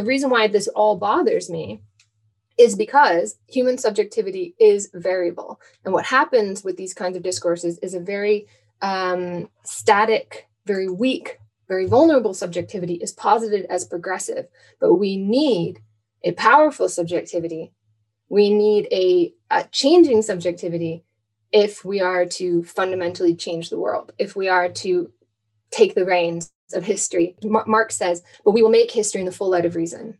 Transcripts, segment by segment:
the reason why this all bothers me is because human subjectivity is variable. And what happens with these kinds of discourses is a very um, static, very weak, very vulnerable subjectivity is posited as progressive. But we need a powerful subjectivity. We need a, a changing subjectivity if we are to fundamentally change the world, if we are to take the reins of history. Marx says, but we will make history in the full light of reason.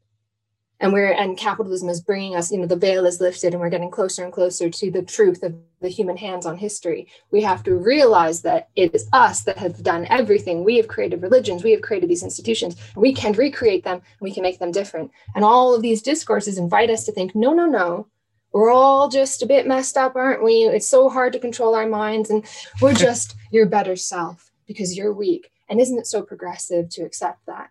And we're and capitalism is bringing us, you know, the veil is lifted and we're getting closer and closer to the truth of the human hands on history. We have to realize that it is us that have done everything. We have created religions, we have created these institutions, we can recreate them, we can make them different. And all of these discourses invite us to think, no, no, no, we're all just a bit messed up, aren't we? It's so hard to control our minds, and we're just your better self because you're weak. And isn't it so progressive to accept that?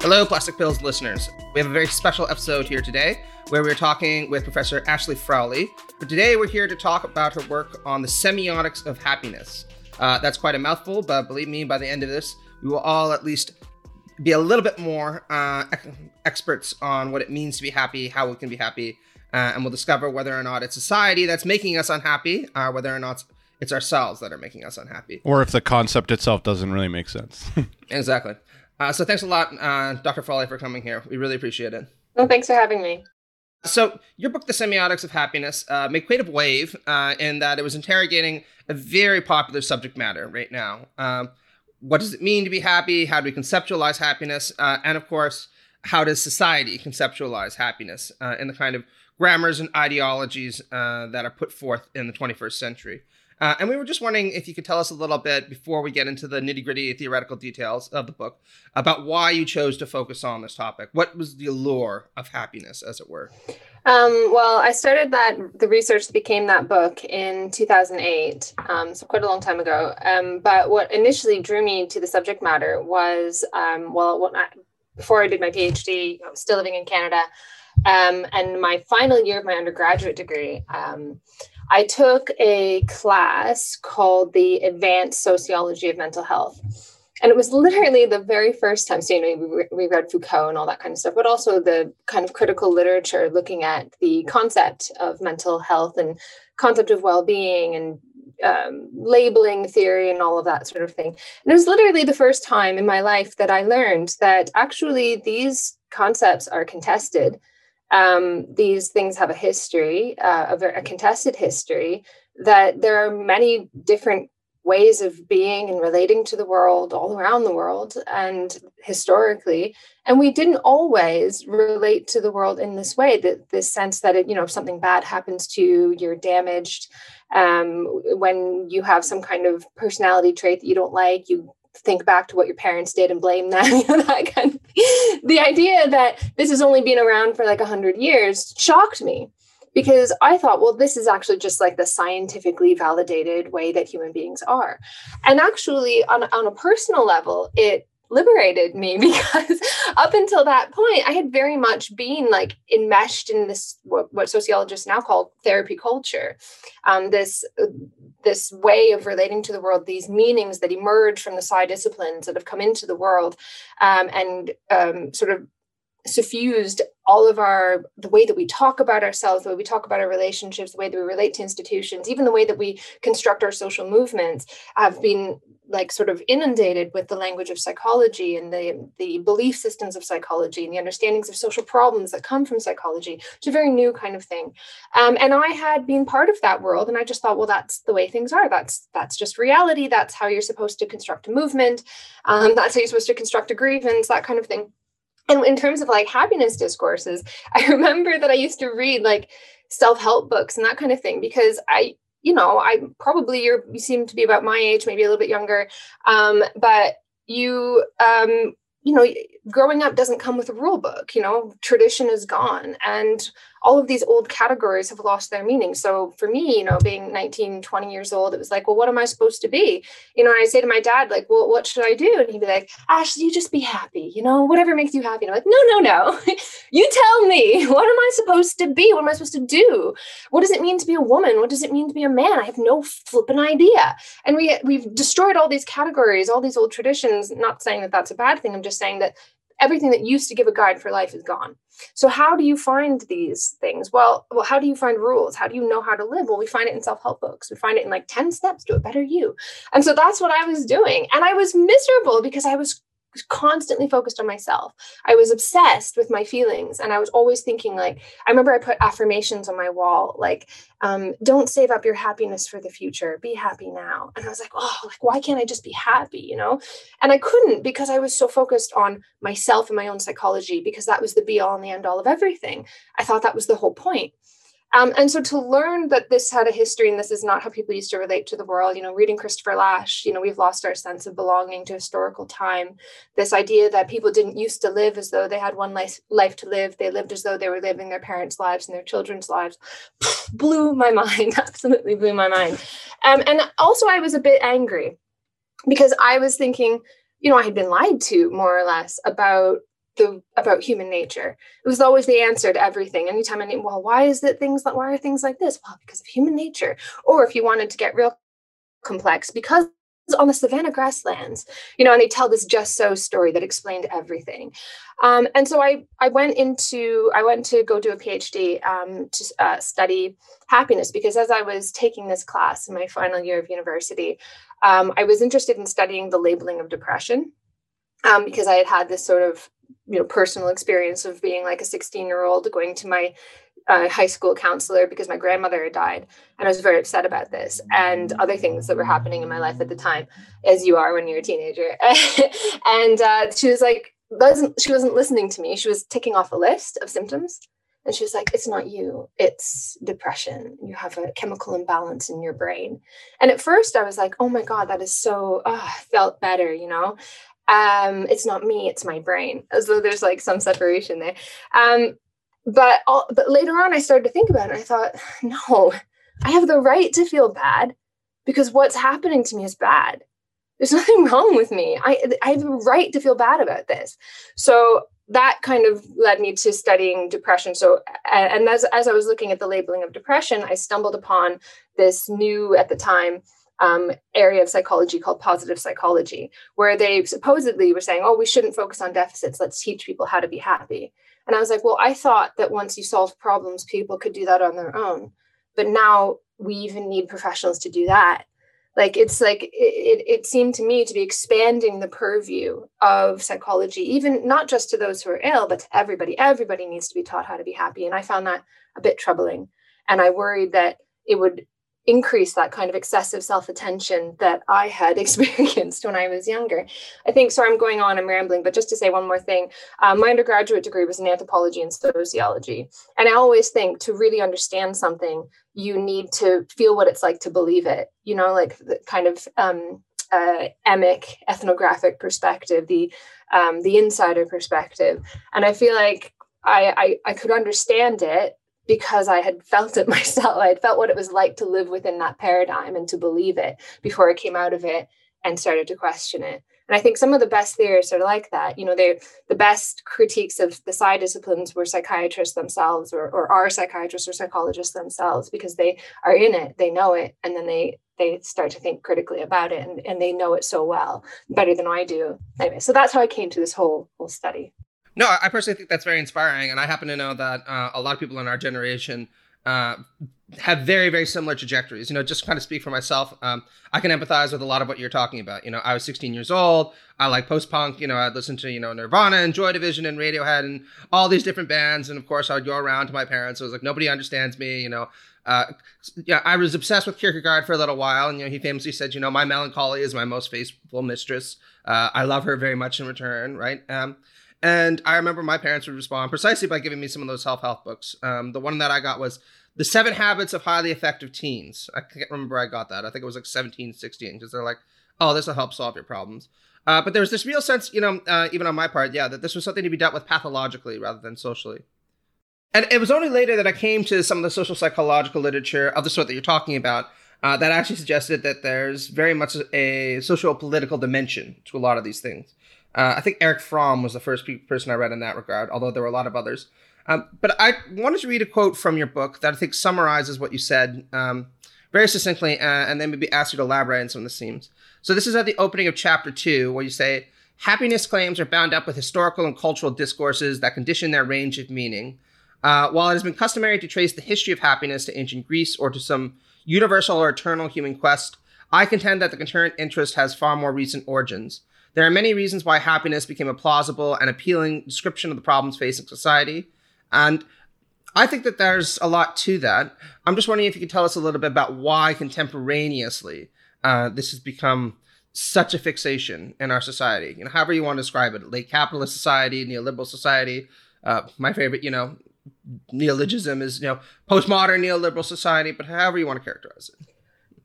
Hello, Plastic Pills listeners. We have a very special episode here today where we're talking with Professor Ashley Frawley. But today we're here to talk about her work on the semiotics of happiness. Uh, that's quite a mouthful, but believe me, by the end of this, we will all at least be a little bit more uh, experts on what it means to be happy, how we can be happy, uh, and we'll discover whether or not it's society that's making us unhappy, or whether or not it's ourselves that are making us unhappy. Or if the concept itself doesn't really make sense. exactly. Uh, so thanks a lot, uh, Dr. Frawley, for coming here. We really appreciate it. Well, thanks for having me. So, your book, The Semiotics of Happiness, uh, made quite a wave uh, in that it was interrogating a very popular subject matter right now. Um, what does it mean to be happy? How do we conceptualize happiness? Uh, and of course, how does society conceptualize happiness uh, in the kind of grammars and ideologies uh, that are put forth in the 21st century? Uh, and we were just wondering if you could tell us a little bit before we get into the nitty gritty theoretical details of the book about why you chose to focus on this topic. What was the allure of happiness, as it were? Um, well, I started that the research became that book in 2008, um, so quite a long time ago. Um, but what initially drew me to the subject matter was, um, well, I, before I did my PhD, I was still living in Canada, um, and my final year of my undergraduate degree. Um, I took a class called the Advanced Sociology of Mental Health. And it was literally the very first time, so you know, we, read Foucault and all that kind of stuff, but also the kind of critical literature looking at the concept of mental health and concept of well-being and um, labeling theory and all of that sort of thing. And it was literally the first time in my life that I learned that actually these concepts are contested um, these things have a history, uh, a, a contested history, that there are many different ways of being and relating to the world all around the world and historically. And we didn't always relate to the world in this way that this sense that it, you know if something bad happens to you you're damaged um, when you have some kind of personality trait that you don't like you think back to what your parents did and blame them that kind the idea that this has only been around for like 100 years shocked me because i thought well this is actually just like the scientifically validated way that human beings are. And actually on, on a personal level it liberated me because up until that point i had very much been like enmeshed in this what, what sociologists now call therapy culture. Um, this this way of relating to the world these meanings that emerge from the psy disciplines that have come into the world um, and um, sort of suffused all of our the way that we talk about ourselves the way we talk about our relationships the way that we relate to institutions even the way that we construct our social movements have been like sort of inundated with the language of psychology and the the belief systems of psychology and the understandings of social problems that come from psychology. It's a very new kind of thing. Um, and i had been part of that world and i just thought well that's the way things are. That's that's just reality. That's how you're supposed to construct a movement. Um, that's how you're supposed to construct a grievance that kind of thing and in terms of like happiness discourses i remember that i used to read like self-help books and that kind of thing because i you know i probably you seem to be about my age maybe a little bit younger um, but you um, you know growing up doesn't come with a rule book you know tradition is gone. And all of these old categories have lost their meaning. So for me, you know, being 19, 20 years old, it was like, well, what am I supposed to be? You know, and I say to my dad, like, well, what should I do? And he'd be like, Ashley, you just be happy, you know, whatever makes you happy. And I'm like, no, no, no. you tell me, what am I supposed to be? What am I supposed to do? What does it mean to be a woman? What does it mean to be a man? I have no flipping idea. And we we've destroyed all these categories, all these old traditions. Not saying that that's a bad thing. I'm just saying that everything that used to give a guide for life is gone. So how do you find these things? Well, well, how do you find rules? How do you know how to live? Well, we find it in self-help books. We find it in like 10 steps to a better you. And so that's what I was doing. And I was miserable because I was constantly focused on myself. I was obsessed with my feelings and I was always thinking like I remember I put affirmations on my wall like um, don't save up your happiness for the future. Be happy now. And I was like, "Oh, like why can't I just be happy, you know?" And I couldn't because I was so focused on myself and my own psychology because that was the be all and the end all of everything. I thought that was the whole point. Um, and so to learn that this had a history and this is not how people used to relate to the world, you know, reading Christopher Lasch, you know, we've lost our sense of belonging to historical time. This idea that people didn't used to live as though they had one life, life to live, they lived as though they were living their parents' lives and their children's lives, blew my mind, absolutely blew my mind. Um, and also, I was a bit angry because I was thinking, you know, I had been lied to more or less about the about human nature. It was always the answer to everything. Anytime I need, well, why is it things like why are things like this? Well, because of human nature. Or if you wanted to get real complex, because on the savannah grasslands, you know, and they tell this just so story that explained everything. Um, and so I I went into I went to go do a PhD um, to uh, study happiness because as I was taking this class in my final year of university, um, I was interested in studying the labeling of depression um, because I had had this sort of you know personal experience of being like a 16 year old going to my uh, high school counselor because my grandmother had died and i was very upset about this and other things that were happening in my life at the time as you are when you're a teenager. And uh, she was like wasn't she wasn't listening to me. She was ticking off a list of symptoms and she was like it's not you. It's depression. You have a chemical imbalance in your brain. And at first i was like oh my god that is so oh, i felt better you know um, it's not me, it's my brain, as though there's like some separation there. Um, but all, but later on, I started to think about it. I thought, no, I have the right to feel bad because what's happening to me is bad. There's nothing wrong with me. I I have a right to feel bad about this. So that kind of led me to studying depression. So, and as as I was looking at the labeling of depression, I stumbled upon this new at the time um, area of psychology called positive psychology, where they supposedly were saying, oh, we shouldn't focus on deficits. Let's teach people how to be happy. And I was like, well, I thought that once you solve problems, people could do that on their own. But now we even need professionals to do that. Like it's like it, it, it seemed to me to be expanding the purview of psychology, even not just to those who are ill, but to everybody. Everybody needs to be taught how to be happy. And I found that a bit troubling. And I worried that it would increase that kind of excessive self-attention that I had experienced when I was younger. I think, sorry, I'm going on, I'm rambling, but just to say one more thing, uh, my undergraduate degree was in anthropology and sociology. And I always think to really understand something, you need to feel what it's like to believe it, you know, like the kind of um, uh, emic ethnographic perspective, the um, the insider perspective. And I feel like I, I, I could understand it because I had felt it myself. I had felt what it was like to live within that paradigm and to believe it before I came out of it and started to question it. And I think some of the best theorists are like that. You know, they the best critiques of the psy disciplines were psychiatrists themselves or, or are psychiatrists or psychologists themselves because they are in it, they know it, and then they they start to think critically about it and, and they know it so well, better than I do. Anyway, so that's how I came to this whole whole study. No, I personally think that's very inspiring, and I happen to know that uh, a lot of people in our generation uh, have very, very similar trajectories. You know, just kind of speak for myself. Um, I can empathize with a lot of what you're talking about. You know, I was 16 years old. I like post punk. You know, I'd listen to you know Nirvana and Joy Division and Radiohead and all these different bands. And of course, I'd go around to my parents. I was like, nobody understands me. You know, uh, yeah, I was obsessed with Kierkegaard for a little while, and you know, he famously said, you know, my melancholy is my most faithful mistress. Uh, I love her very much in return, right? Um, and I remember my parents would respond precisely by giving me some of those self help books. Um, the one that I got was The Seven Habits of Highly Effective Teens. I can't remember I got that. I think it was like 17, 16, because they're like, oh, this will help solve your problems. Uh, but there's this real sense, you know, uh, even on my part, yeah, that this was something to be dealt with pathologically rather than socially. And it was only later that I came to some of the social psychological literature of the sort that you're talking about uh, that actually suggested that there's very much a social political dimension to a lot of these things. Uh, I think Erich Fromm was the first pe- person I read in that regard, although there were a lot of others. Um, but I wanted to read a quote from your book that I think summarizes what you said um, very succinctly, uh, and then maybe ask you to elaborate on some of the themes. So this is at the opening of chapter two, where you say, Happiness claims are bound up with historical and cultural discourses that condition their range of meaning. Uh, while it has been customary to trace the history of happiness to ancient Greece or to some universal or eternal human quest, I contend that the concurrent interest has far more recent origins. There are many reasons why happiness became a plausible and appealing description of the problems facing society. And I think that there's a lot to that. I'm just wondering if you could tell us a little bit about why contemporaneously uh, this has become such a fixation in our society. You know, however you want to describe it, late capitalist society, neoliberal society. Uh, my favorite, you know, neologism is you know postmodern neoliberal society, but however you want to characterize it.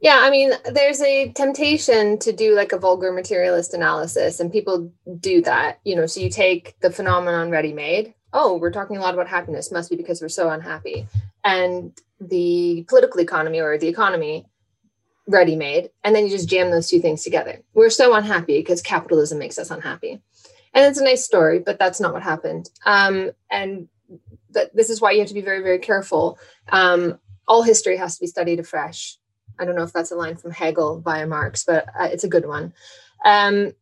Yeah, I mean, there's a temptation to do like a vulgar materialist analysis, and people do that. You know, so you take the phenomenon ready made. Oh, we're talking a lot about happiness, must be because we're so unhappy. And the political economy or the economy ready made. And then you just jam those two things together. We're so unhappy because capitalism makes us unhappy. And it's a nice story, but that's not what happened. Um, and that this is why you have to be very, very careful. Um, all history has to be studied afresh. I don't know if that's a line from Hegel via Marx, but uh, it's a good one. Um,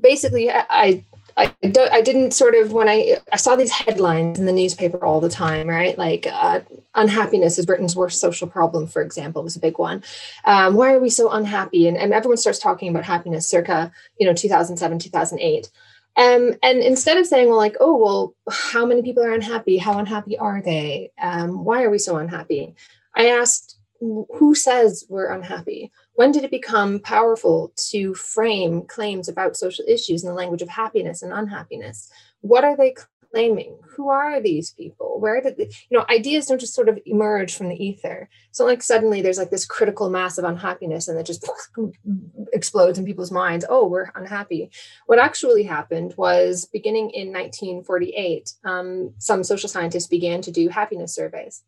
basically, I, I, I, I didn't sort of when I I saw these headlines in the newspaper all the time, right? Like uh, unhappiness is Britain's worst social problem, for example, was a big one. Um, why are we so unhappy? And, and everyone starts talking about happiness circa you know 2007 2008. Um, and instead of saying, well, like, oh, well, how many people are unhappy? How unhappy are they? Um, why are we so unhappy? I asked, who says we're unhappy? When did it become powerful to frame claims about social issues in the language of happiness and unhappiness? What are they claiming? Who are these people? Where did they, you know ideas don't just sort of emerge from the ether? So like suddenly there's like this critical mass of unhappiness and it just explodes in people's minds. Oh, we're unhappy. What actually happened was beginning in 1948, um, some social scientists began to do happiness surveys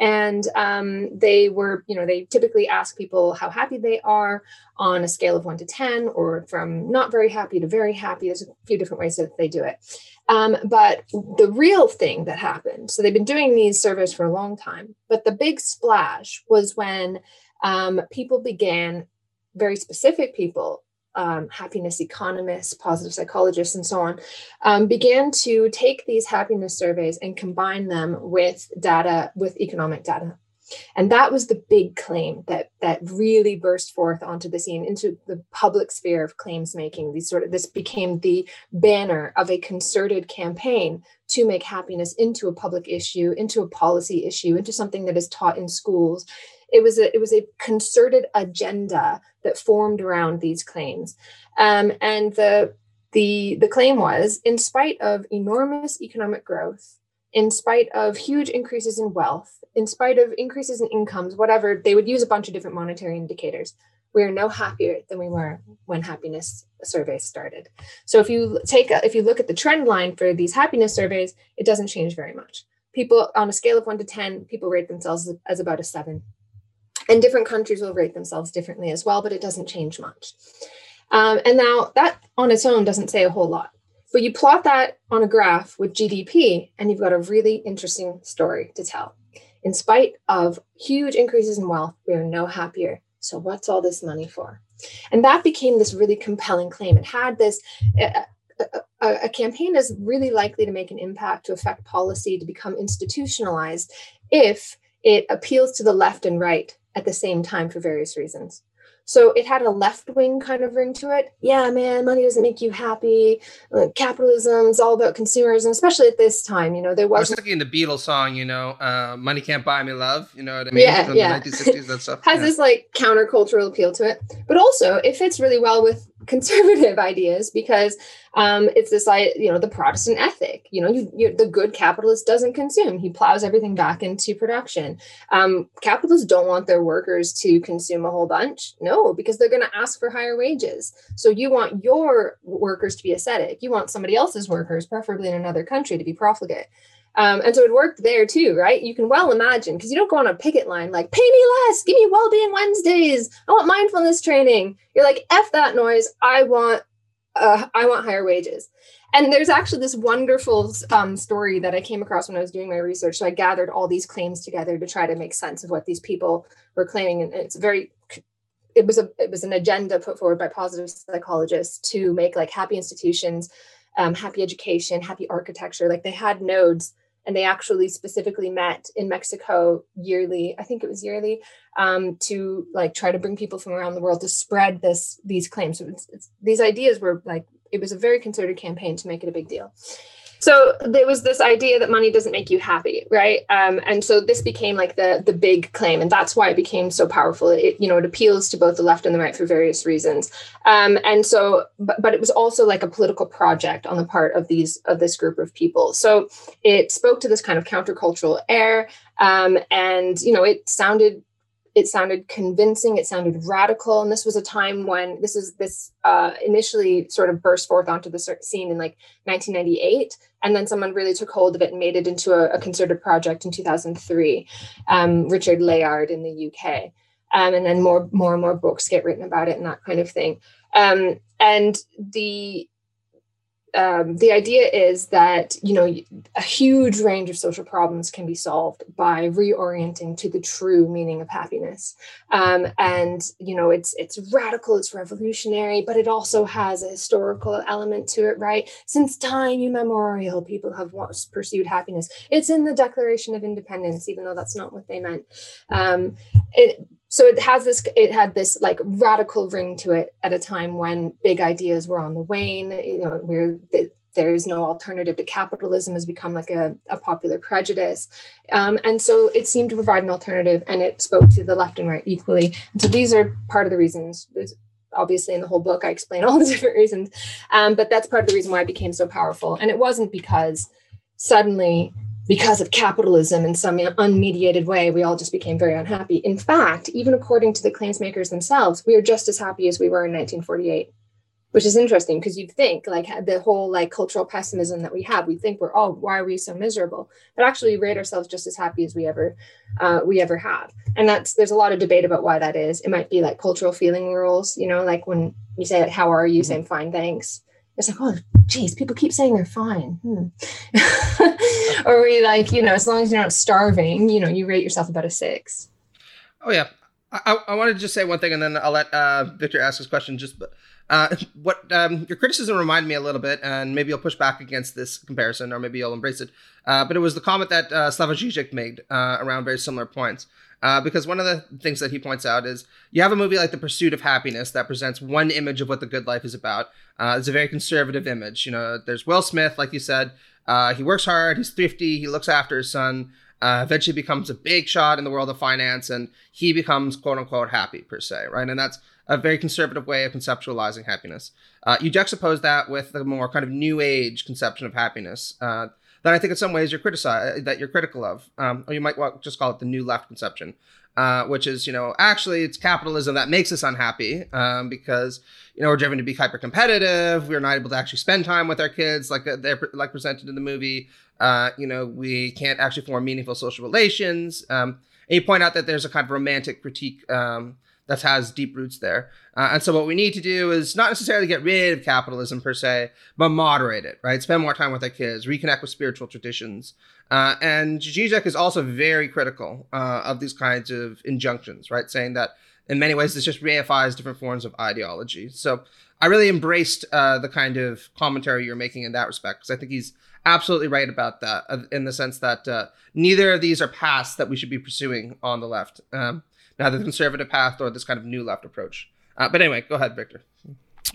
and um, they were you know they typically ask people how happy they are on a scale of 1 to 10 or from not very happy to very happy. There's a few different ways that they do it. Um, but the real thing that happened so they've been doing these surveys for a long time but the big splash was when um, people began very specific people um, happiness economists, positive psychologists, and so on, um, began to take these happiness surveys and combine them with data, with economic data. And that was the big claim that that really burst forth onto the scene, into the public sphere of claims making. These sort of this became the banner of a concerted campaign to make happiness into a public issue, into a policy issue, into something that is taught in schools, it was a it was a concerted agenda that formed around these claims. Um, and the the the claim was in spite of enormous economic growth in spite of huge increases in wealth in spite of increases in incomes whatever they would use a bunch of different monetary indicators. We are no happier than we were when happiness surveys started. So if you take a, if you look at the trend line for these happiness surveys it doesn't change very much. People on a scale of 1 to 10 people rate themselves as about a 7 and different countries will rate themselves differently as well, but it doesn't change much. Um, and now that on its own doesn't say a whole lot. But you plot that on a graph with GDP, and you've got a really interesting story to tell. In spite of huge increases in wealth, we are no happier. So, what's all this money for? And that became this really compelling claim. It had this. a, a campaign is really likely to make an impact to affect policy to become institutionalized if it appeals to the left and right at the same time for various reasons. So it had a left wing kind of ring to it. Yeah, man, money doesn't make you happy. Like, capitalism is all about consumers, and especially at this time, you know, there was. I was thinking the Beatles song, you know, uh, "Money Can't Buy Me Love." You know what I mean? Yeah, From yeah. The 1960s, that stuff. Has yeah. this like countercultural appeal to it, but also it fits really well with conservative ideas because um, it's this you know the protestant ethic you know you, you, the good capitalist doesn't consume he plows everything back into production um, capitalists don't want their workers to consume a whole bunch no because they're going to ask for higher wages so you want your workers to be ascetic you want somebody else's workers preferably in another country to be profligate Um, and so it worked there too, right? You can well imagine because you don't go on a picket line like, pay me less, give me well-being Wednesdays. I want mindfulness training. You're like, F that noise. I want uh, I want higher wages. And there's actually this wonderful um, story that I came across when I was doing my research. So I gathered all these claims together to try to make sense of what these people were claiming. And it's very it was a it was an agenda put forward by positive psychologists to make like happy institutions um, happy education happy architecture like they had nodes and they actually specifically met in mexico yearly i think it was yearly um, to like try to bring people from around the world to spread this these claims. So it's, it's, these ideas were like it was a very concerted campaign to make it a big deal so there was this idea that money doesn't make you happy right? Um, and so this became like the the big claim and that's why it became so powerful. It you know it appeals to both the left and the right for various reasons. Um, and so but, but it was also like a political project on the part of these of this group of people. So it spoke to this kind of countercultural air um, and you know it sounded it sounded convincing it sounded radical and this was a time when this is this uh, initially sort of burst forth onto the scene in like 1998 and then someone really took hold of it and made it into a, a concerted project in 2003 um, richard layard in the uk um, and then more more and more books get written about it and that kind of thing. Um, and the um, the idea is that you know a huge range of social problems can be solved by reorienting to the true meaning of happiness. Um, and you know it's it's radical it's revolutionary but it also has a historical element to it right? Since time immemorial people have pursued happiness. It's in the declaration of independence even though that's not what they meant. Um, it, so it has this it had this like radical ring to it at a time when big ideas were on the wane you know where there is no alternative to capitalism has become like a, a popular prejudice. Um, and so it seemed to provide an alternative and it spoke to the left and right equally. And so these are part of the reasons. Obviously in the whole book i explain all the different reasons. Um, but that's part of the reason why it became so powerful. And it wasn't because suddenly because of capitalism in some unmediated way, we all just became very unhappy. In fact, even according to the claims makers themselves, we are just as happy as we were in 1948, which is interesting because you'd think like the whole like cultural pessimism that we have, we think we're, oh, why are we so miserable? But actually, we rate ourselves just as happy as we ever uh, we ever have. And that's there's a lot of debate about why that is. It might be like cultural feeling rules, you know, like when you say, "How are you?" Mm-hmm. saying "Fine, thanks." It's like, oh, geez, people keep saying they're fine. Hmm. or we like, you know, as long as you're not starving, you know, you rate yourself about a six. Oh yeah. I, I wanted to just say one thing and then I'll let uh, Victor ask his question. Just uh, what um, your criticism reminded me a little bit, and maybe you'll push back against this comparison, or maybe you'll embrace it. Uh, but it was the comment that uh, Slavoj Žižek made uh, around very similar points. Uh, because one of the things that he points out is you have a movie like The Pursuit of Happiness that presents one image of what the good life is about. Uh, it's a very conservative image. You know, there's Will Smith, like you said. Uh, he works hard. He's thrifty. He looks after his son. Uh, eventually becomes a big shot in the world of finance, and he becomes quote unquote happy per se, right? And that's a very conservative way of conceptualizing happiness. Uh, you juxtapose that with the more kind of new age conception of happiness uh, that I think in some ways you're criticize that you're critical of, um, or you might just call it the new left conception, uh, which is you know actually it's capitalism that makes us unhappy um, because you know we're driven to be hyper competitive, we're not able to actually spend time with our kids like uh, they're like presented in the movie. Uh, you know we can't actually form meaningful social relations. Um, and you point out that there's a kind of romantic critique um, that has deep roots there. Uh, and so what we need to do is not necessarily get rid of capitalism per se, but moderate it, right? Spend more time with our kids, reconnect with spiritual traditions. Uh, and Zizek is also very critical uh, of these kinds of injunctions, right? Saying that in many ways this just reifies different forms of ideology. So I really embraced uh, the kind of commentary you're making in that respect because I think he's absolutely right about that uh, in the sense that uh, neither of these are paths that we should be pursuing on the left. Um, neither the conservative path or this kind of new left approach. Uh, but anyway, go ahead, Victor.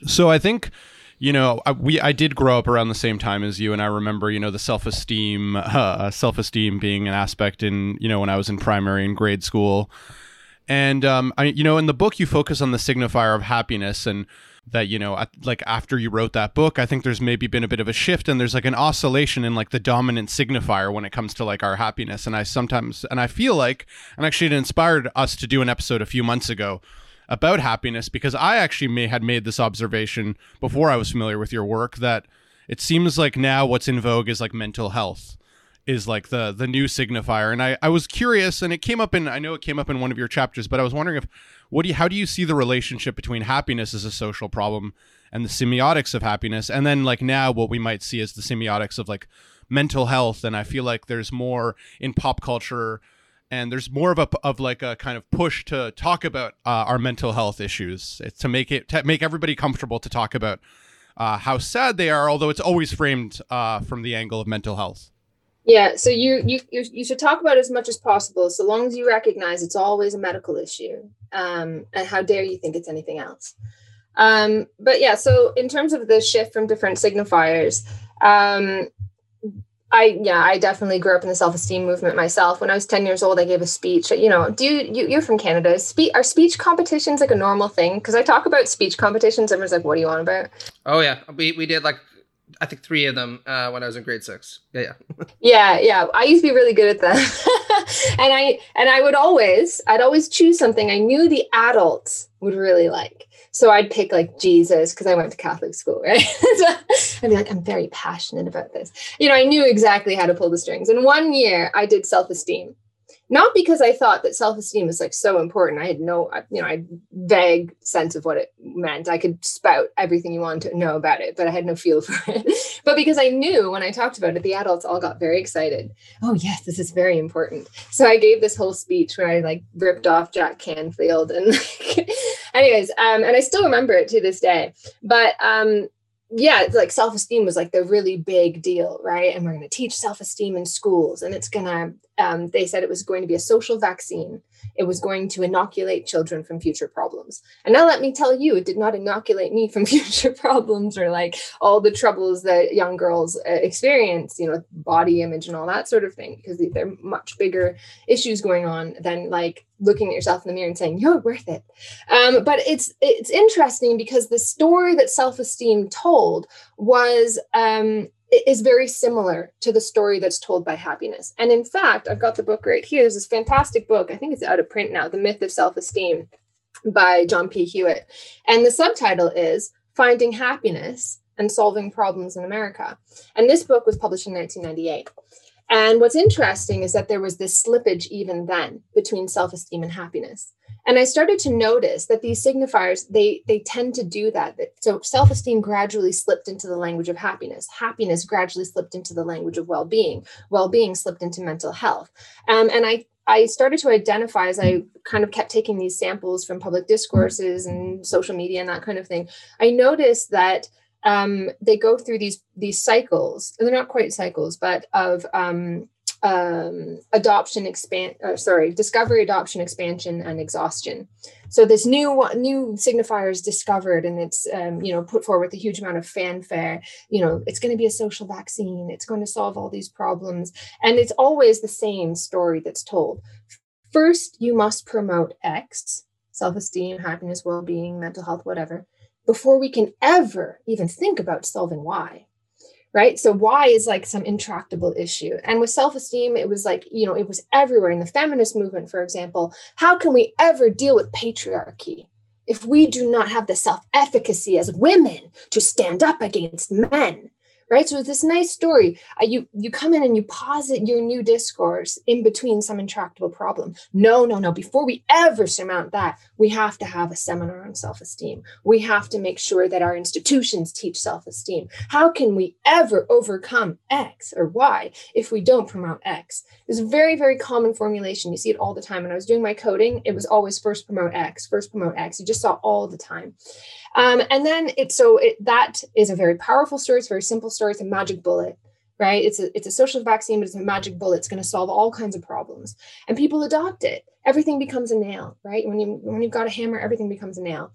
So I think you know I, we i did grow up around the same time as you and i remember you know the self-esteem uh, self-esteem being an aspect in you know when i was in primary and grade school and um, I, you know in the book you focus on the signifier of happiness and that you know like after you wrote that book i think there's maybe been a bit of a shift and there's like an oscillation in like the dominant signifier when it comes to like our happiness. And i sometimes and i feel like and actually it inspired us to do an episode a few months ago about happiness because i actually may had made this observation before i was familiar with your work that it seems like now what's in vogue is like mental health is like the the new signifier. And I, I was curious and it came up in i know it came up in one of your chapters but i was wondering if what do you how do you see the relationship between happiness as a social problem and the semiotics of happiness? And then like now what we might see as the semiotics of like mental health. And i feel like there's more in pop culture and there's more of a of like a kind of push to talk about uh, our mental health issues. It's to make it to make everybody comfortable to talk about uh, how sad they are although it's always framed uh, from the angle of mental health yeah, so you, you you should talk about as much as possible, so long as you recognize it's always a medical issue. Um, and how dare you think it's anything else? Um, but yeah, so in terms of the shift from different signifiers, um, I yeah, I definitely grew up in the self-esteem movement myself. When I was 10 years old, I gave a speech. You know, do you, you you're from Canada? Speak are speech competitions like a normal thing? Because I talk about speech competitions, everyone's like, "What do you want about?" Oh yeah, we we did like I think three of them uh, when I was in grade six. Yeah, yeah. yeah, yeah. I used to be really good at them, and I and I would always, I'd always choose something I knew the adults would really like. So I'd pick like Jesus because I went to Catholic school, right? I'd be like, I'm very passionate about this. You know, I knew exactly how to pull the strings. And one year I did self esteem not because I thought that self-esteem was like so important. I had no, you know, I vague sense of what it meant. I could spout everything you wanted to know about it, but I had no feel for it. but because I knew when I talked about it, the adults all got very excited. Oh yes, this is very important. So I gave this whole speech where I like ripped off Jack Canfield and anyways, um, and I still remember it to this day. But um, yeah, it's like self esteem was like the really big deal, right? And we're going to teach self esteem in schools, and it's going to. Um, they said it was going to be a social vaccine. It was going to inoculate children from future problems. And now let me tell you, it did not inoculate me from future problems or like all the troubles that young girls uh, experience, you know, body image and all that sort of thing, because they're much bigger issues going on than like looking at yourself in the mirror and saying you're worth it um, but it's it's interesting because the story that self-esteem told was um, is very similar to the story that's told by happiness. And in fact i've got the book right here. There's this fantastic book. I think it's out of print now the myth of self-esteem by john p. Hewitt. And the subtitle is finding happiness and solving problems in america. And this book was published in 1998 and what's interesting is that there was this slippage even then between self-esteem and happiness. And I started to notice that these signifiers, they, they tend to do that. So self-esteem gradually slipped into the language of happiness. Happiness gradually slipped into the language of well-being. Well-being slipped into mental health. Um, and I I started to identify as I kind of kept taking these samples from public discourses and social media and that kind of thing. I noticed that um, they go through these these cycles. They're not quite cycles, but of um, um, adoption, expand. Sorry, discovery, adoption, expansion, and exhaustion. So this new new signifier is discovered, and it's um, you know put forward with a huge amount of fanfare. You know, it's going to be a social vaccine. It's going to solve all these problems, and it's always the same story that's told. First, you must promote X: self-esteem, happiness, well-being, mental health, whatever before we can ever even think about solving why right? So why is like some intractable issue. And with self-esteem it was like you know it was everywhere in the feminist movement for example. How can we ever deal with patriarchy if we do not have the self-efficacy as women to stand up against men right? So it's this nice story. Uh, you you come in and you posit your new discourse in between some intractable problem. No no no. Before we ever surmount that we have to have a seminar on self-esteem. We have to make sure that our institutions teach self-esteem. How can we ever overcome x or y if we don't promote x? It's a very very common formulation. You see it all the time. When i was doing my coding it was always first promote x first promote x. You just saw all the time um, and then it's so it, that is a very powerful story. It's very simple story. It's a magic bullet, right? It's a it's a social vaccine, but it's a magic bullet. It's going to solve all kinds of problems, and people adopt it. Everything becomes a nail, right? When you when you've got a hammer, everything becomes a nail.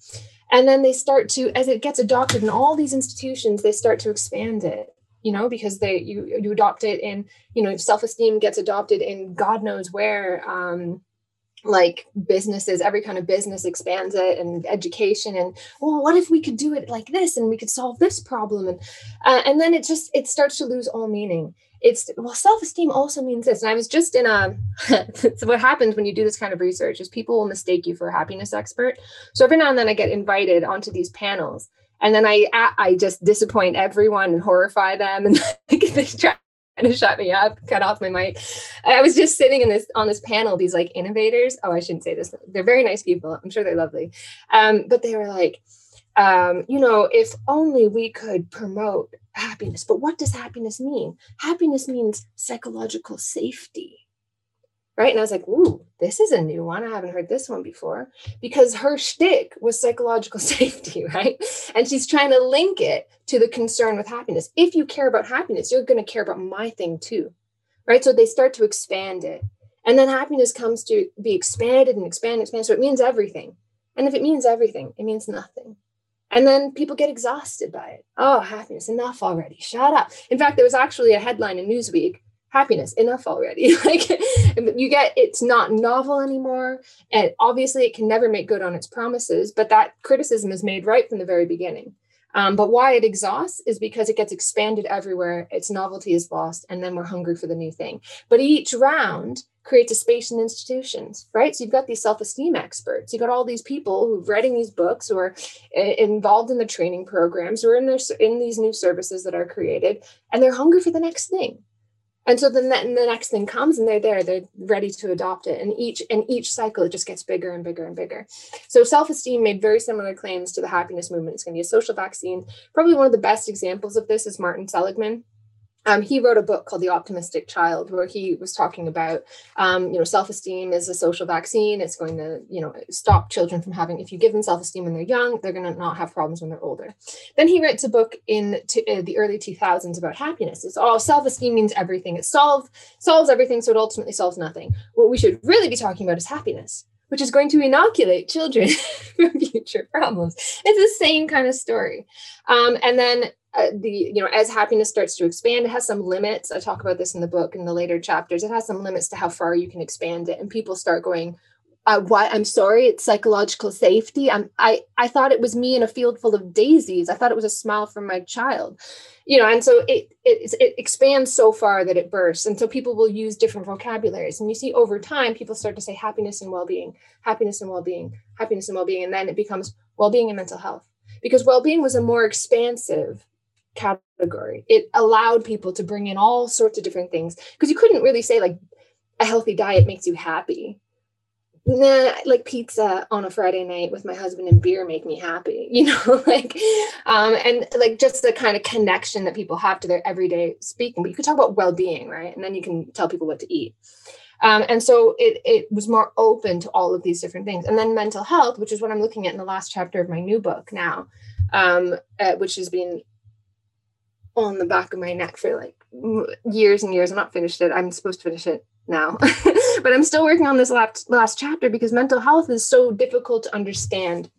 And then they start to, as it gets adopted in all these institutions, they start to expand it you know because they you you adopt it in you know self-esteem gets adopted in god knows where um like businesses every kind of business expands it and education and well what if we could do it like this and we could solve this problem? And uh, and then it just it starts to lose all meaning. It's well self-esteem also means this. And i was just in a so what happens when you do this kind of research is people will mistake you for a happiness expert. So every now and then i get invited onto these panels and then i i just disappoint everyone and horrify them and they try to shut me up, cut off my mic. I was just sitting in this on this panel, these like innovators. Oh, I shouldn't say this. They're very nice people. I'm sure they're lovely. Um, but they were like, um, you know, if only we could promote happiness. But what does happiness mean? Happiness means psychological safety right? And I was like, ooh, this is a new one. I haven't heard this one before because her shtick was psychological safety, right? And she's trying to link it to the concern with happiness. If you care about happiness, you're going to care about my thing too, right? So they start to expand it. And then happiness comes to be expanded and expanded and expanded. So it means everything. And if it means everything, it means nothing. And then people get exhausted by it. Oh, happiness, enough already. Shut up. In fact, there was actually a headline in Newsweek happiness enough already. Like you get it's not novel anymore and obviously it can never make good on its promises but that criticism is made right from the very beginning. Um, but why it exhausts is because it gets expanded everywhere its novelty is lost and then we're hungry for the new thing. But each round creates a space in institutions right? So you've got these self-esteem experts you've got all these people who've writing these books who are uh, involved in the training programs who are in their in these new services that are created and they're hungry for the next thing and so then the, the next thing comes and they're there they're ready to adopt it. And each and each cycle it just gets bigger and bigger and bigger. So self-esteem made very similar claims to the happiness movement. It's going to be a social vaccine. Probably one of the best examples of this is martin seligman um, he wrote a book called The Optimistic Child, where he was talking about, um, you know, self-esteem is a social vaccine. It's going to, you know, stop children from having. If you give them self-esteem when they're young, they're going to not have problems when they're older. Then he writes a book in to, uh, the early 2000s about happiness. It's all self-esteem means everything. It solves solves everything, so it ultimately solves nothing. What we should really be talking about is happiness which is going to inoculate children from future problems. It's the same kind of story. Um, and then uh, the you know as happiness starts to expand it has some limits. I talk about this in the book in the later chapters. It has some limits to how far you can expand it. And people start going uh, i'm sorry it's psychological safety. I'm i i thought it was me in a field full of daisies. I thought it was a smile from my child. You know and so it, it it expands so far that it bursts. And so people will use different vocabularies. And you see over time people start to say happiness and well-being happiness and well-being happiness and well-being. And then it becomes well-being and mental health. Because well-being was a more expansive category. It allowed people to bring in all sorts of different things because you couldn't really say like a healthy diet makes you happy. Nah, like pizza on a Friday night with my husband and beer make me happy, you know, like, um, and like just the kind of connection that people have to their everyday speaking. But you could talk about well-being, right? And then you can tell people what to eat. Um, and so it, it was more open to all of these different things. And then mental health, which is what I'm looking at in the last chapter of my new book now, um, uh, which has been on the back of my neck for like years and years. I'm not finished it. I'm supposed to finish it now, but I'm still working on this last last chapter because mental health is so difficult to understand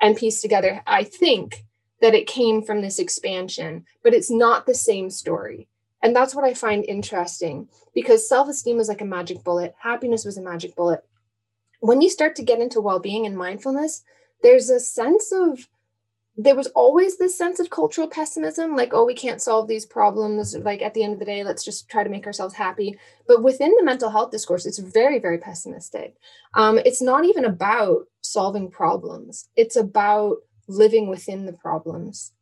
and piece together. I think that it came from this expansion, but it's not the same story. And that's what I find interesting because self esteem was like a magic bullet, happiness was a magic bullet. When you start to get into well being and mindfulness, there's a sense of there was always this sense of cultural pessimism like oh we can't solve these problems like at the end of the day let's just try to make ourselves happy. But within the mental health discourse it's very very pessimistic. Um, it's not even about solving problems. It's about living within the problems.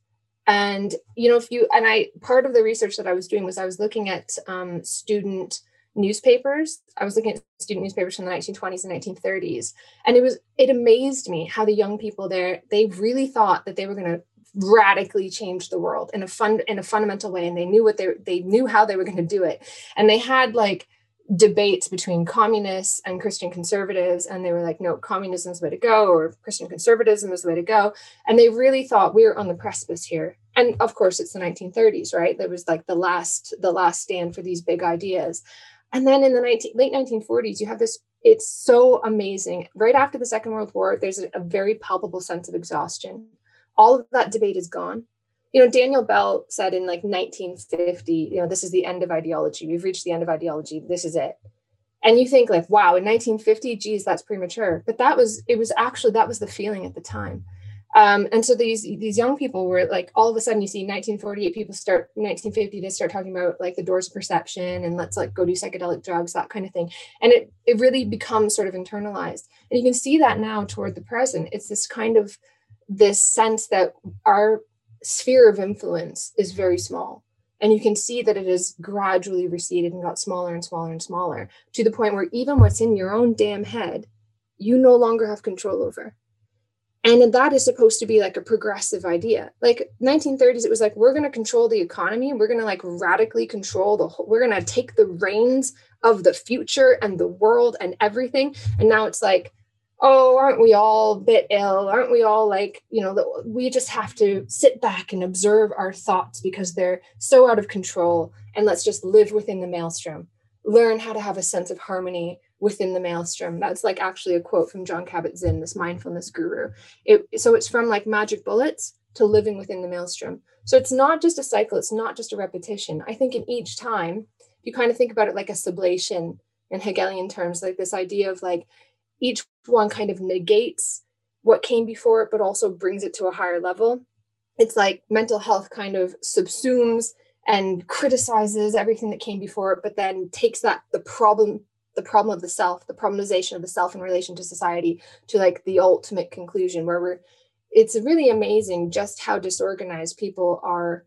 And you know if you and i part of the research that i was doing was i was looking at um, student newspapers. I was looking at student newspapers from the 1920s and 1930s, and it was it amazed me how the young people there they really thought that they were going to radically change the world in a fun in a fundamental way, and they knew what they they knew how they were going to do it, and they had like debates between communists and Christian conservatives, and they were like, no, communism is the way to go, or Christian conservatism is the way to go. And they really thought we were on the precipice here. And of course, it's the 1930s, right? There was like the last, the last stand for these big ideas. And then in the 19, late 1940s, you have this, it's so amazing. Right after the Second World War, there's a, a very palpable sense of exhaustion. All of that debate is gone. You know, Daniel Bell said in like 1950, you know, this is the end of ideology. We've reached the end of ideology. This is it. And you think like, wow, in 1950, geez, that's premature. But that was, it was actually, that was the feeling at the time. Um, and so these these young people were like all of a sudden you see 1948 people start 1950 to start talking about like the doors of perception and let's like go do psychedelic drugs that kind of thing. And it it really becomes sort of internalized. And you can see that now toward the present. It's this kind of this sense that our sphere of influence is very small. And you can see that it has gradually receded and got smaller and smaller and smaller to the point where even what's in your own damn head, you no longer have control over. And that is supposed to be like a progressive idea. Like 1930s, it was like, we're going to control the economy. We're going to like radically control the whole, we're going to take the reins of the future and the world and everything. And now it's like, oh, aren't we all a bit ill? Aren't we all like, you know, we just have to sit back and observe our thoughts because they're so out of control. And let's just live within the maelstrom, learn how to have a sense of harmony within the maelstrom. That's like actually a quote from Jon Kabat-Zinn, this mindfulness guru. It, so it's from like magic bullets to living within the maelstrom. So it's not just a cycle, it's not just a repetition. I think in each time, you kind of think about it like a sublation in Hegelian terms, like this idea of like each one kind of negates what came before it, but also brings it to a higher level. It's like mental health kind of subsumes and criticizes everything that came before it, but then takes that the problem, the problem of the self, the problematization of the self in relation to society, to like the ultimate conclusion where we're it's really amazing just how disorganized people are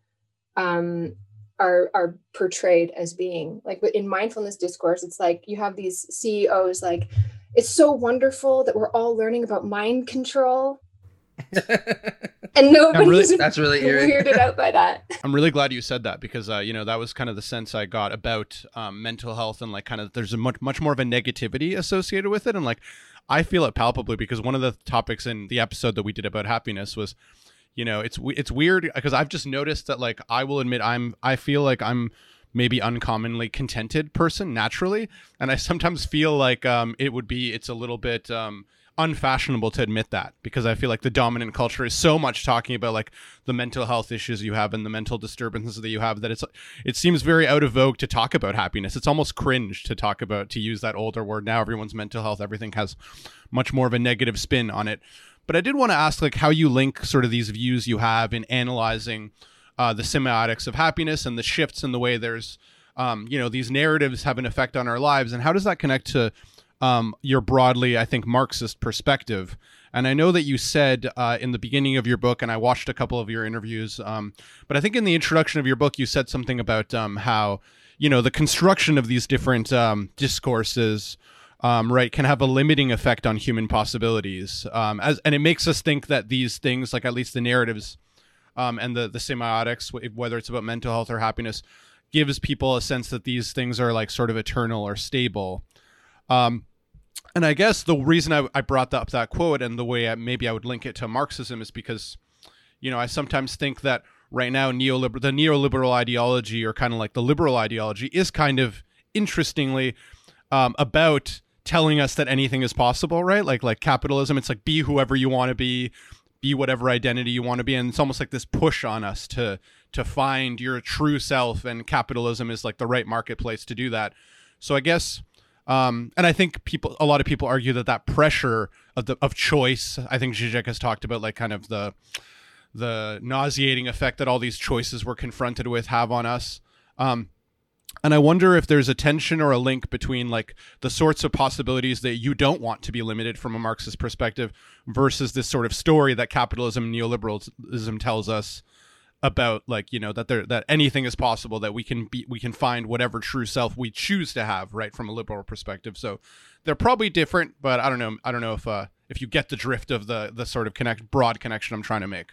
um are are portrayed as being like in mindfulness discourse it's like you have these ceos like it's so wonderful that we're all learning about mind control. and nobody's really, that's really weirded out by that. I'm really glad you said that because uh, you know that was kind of the sense I got about um, mental health and like kind of there's a much much more of a negativity associated with it. And like I feel it palpably because one of the topics in the episode that we did about happiness was you know it's it's weird because I've just noticed that like I will admit I'm I feel like I'm maybe uncommonly contented person naturally. And i sometimes feel like um, it would be it's a little bit um, unfashionable to admit that because i feel like the dominant culture is so much talking about like the mental health issues you have and the mental disturbances that you have that it's it seems very out of vogue to talk about happiness. It's almost cringe to talk about to use that older word now everyone's mental health everything has much more of a negative spin on it. But i did want to ask like how you link sort of these views you have in analyzing uh, the semiotics of happiness and the shifts in the way there's um, you know these narratives have an effect on our lives and how does that connect to um, your broadly i think marxist perspective and i know that you said uh, in the beginning of your book and i watched a couple of your interviews um, but i think in the introduction of your book you said something about um, how you know the construction of these different um, discourses um, right, can have a limiting effect on human possibilities. Um, as and it makes us think that these things, like at least the narratives and the the semiotics, whether it's about mental health or happiness, gives people a sense that these things are like sort of eternal or stable. Um, and I guess the reason I, I brought up that quote and the way I, maybe I would link it to Marxism is because, you know, I sometimes think that right now neoliberal the neoliberal ideology or kind of like the liberal ideology is kind of interestingly um, about telling us that anything is possible, right? Like like capitalism, it's like be whoever you want to be, be whatever identity you want to be and it's almost like this push on us to to find your true self and capitalism is like the right marketplace to do that so i guess um, and i think people a lot of people argue that that pressure of the of choice i think Zizek has talked about like kind of the the nauseating effect that all these choices we're confronted with have on us. Um, and I wonder if there's a tension or a link between like the sorts of possibilities that you don't want to be limited from a Marxist perspective versus this sort of story that capitalism neoliberalism tells us about like you know that there that anything is possible that we can be we can find whatever true self we choose to have right from a liberal perspective. So they're probably different but i don't know i don't know if uh if you get the drift of the the sort of connect broad connection i'm trying to make.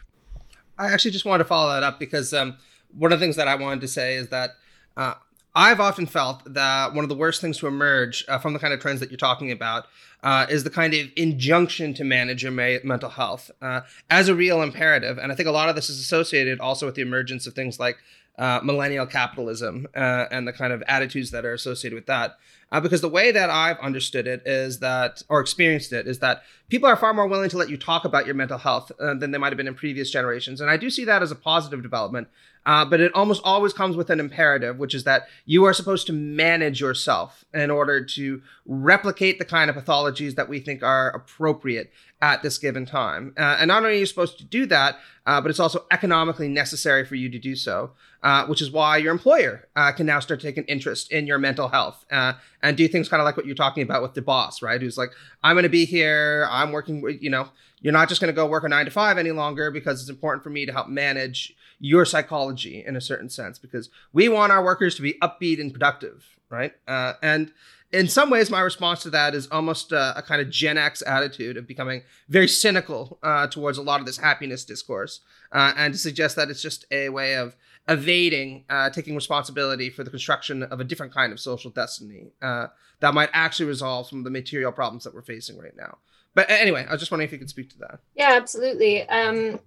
I actually just wanted to follow that up because um one of the things that i wanted to say is that uh I've often felt that one of the worst things to emerge uh, from the kind of trends that you're talking about uh, is the kind of injunction to manage your ma- mental health uh, as a real imperative. And I think a lot of this is associated also with the emergence of things like uh, millennial capitalism uh, and the kind of attitudes that are associated with that. Uh, because the way that I've understood it is that, or experienced it, is that people are far more willing to let you talk about your mental health than they might have been in previous generations. And I do see that as a positive development. Uh, but it almost always comes with an imperative, which is that you are supposed to manage yourself in order to replicate the kind of pathologies that we think are appropriate at this given time. Uh, and not only are you supposed to do that, uh, but it's also economically necessary for you to do so, uh, which is why your employer uh, can now start taking interest in your mental health uh, and do things kind of like what you're talking about with the boss, right? Who's like, I'm going to be here, I'm working, you know, you're not just going to go work a nine to five any longer because it's important for me to help manage your psychology in a certain sense because we want our workers to be upbeat and productive, right? Uh, and in some ways, my response to that is almost a, a kind of Gen X attitude of becoming very cynical uh, towards a lot of this happiness discourse, uh, and to suggest that it's just a way of evading uh, taking responsibility for the construction of a different kind of social destiny uh, that might actually resolve some of the material problems that we're facing right now. But anyway, I was just wondering if you could speak to that. Yeah, absolutely. Um,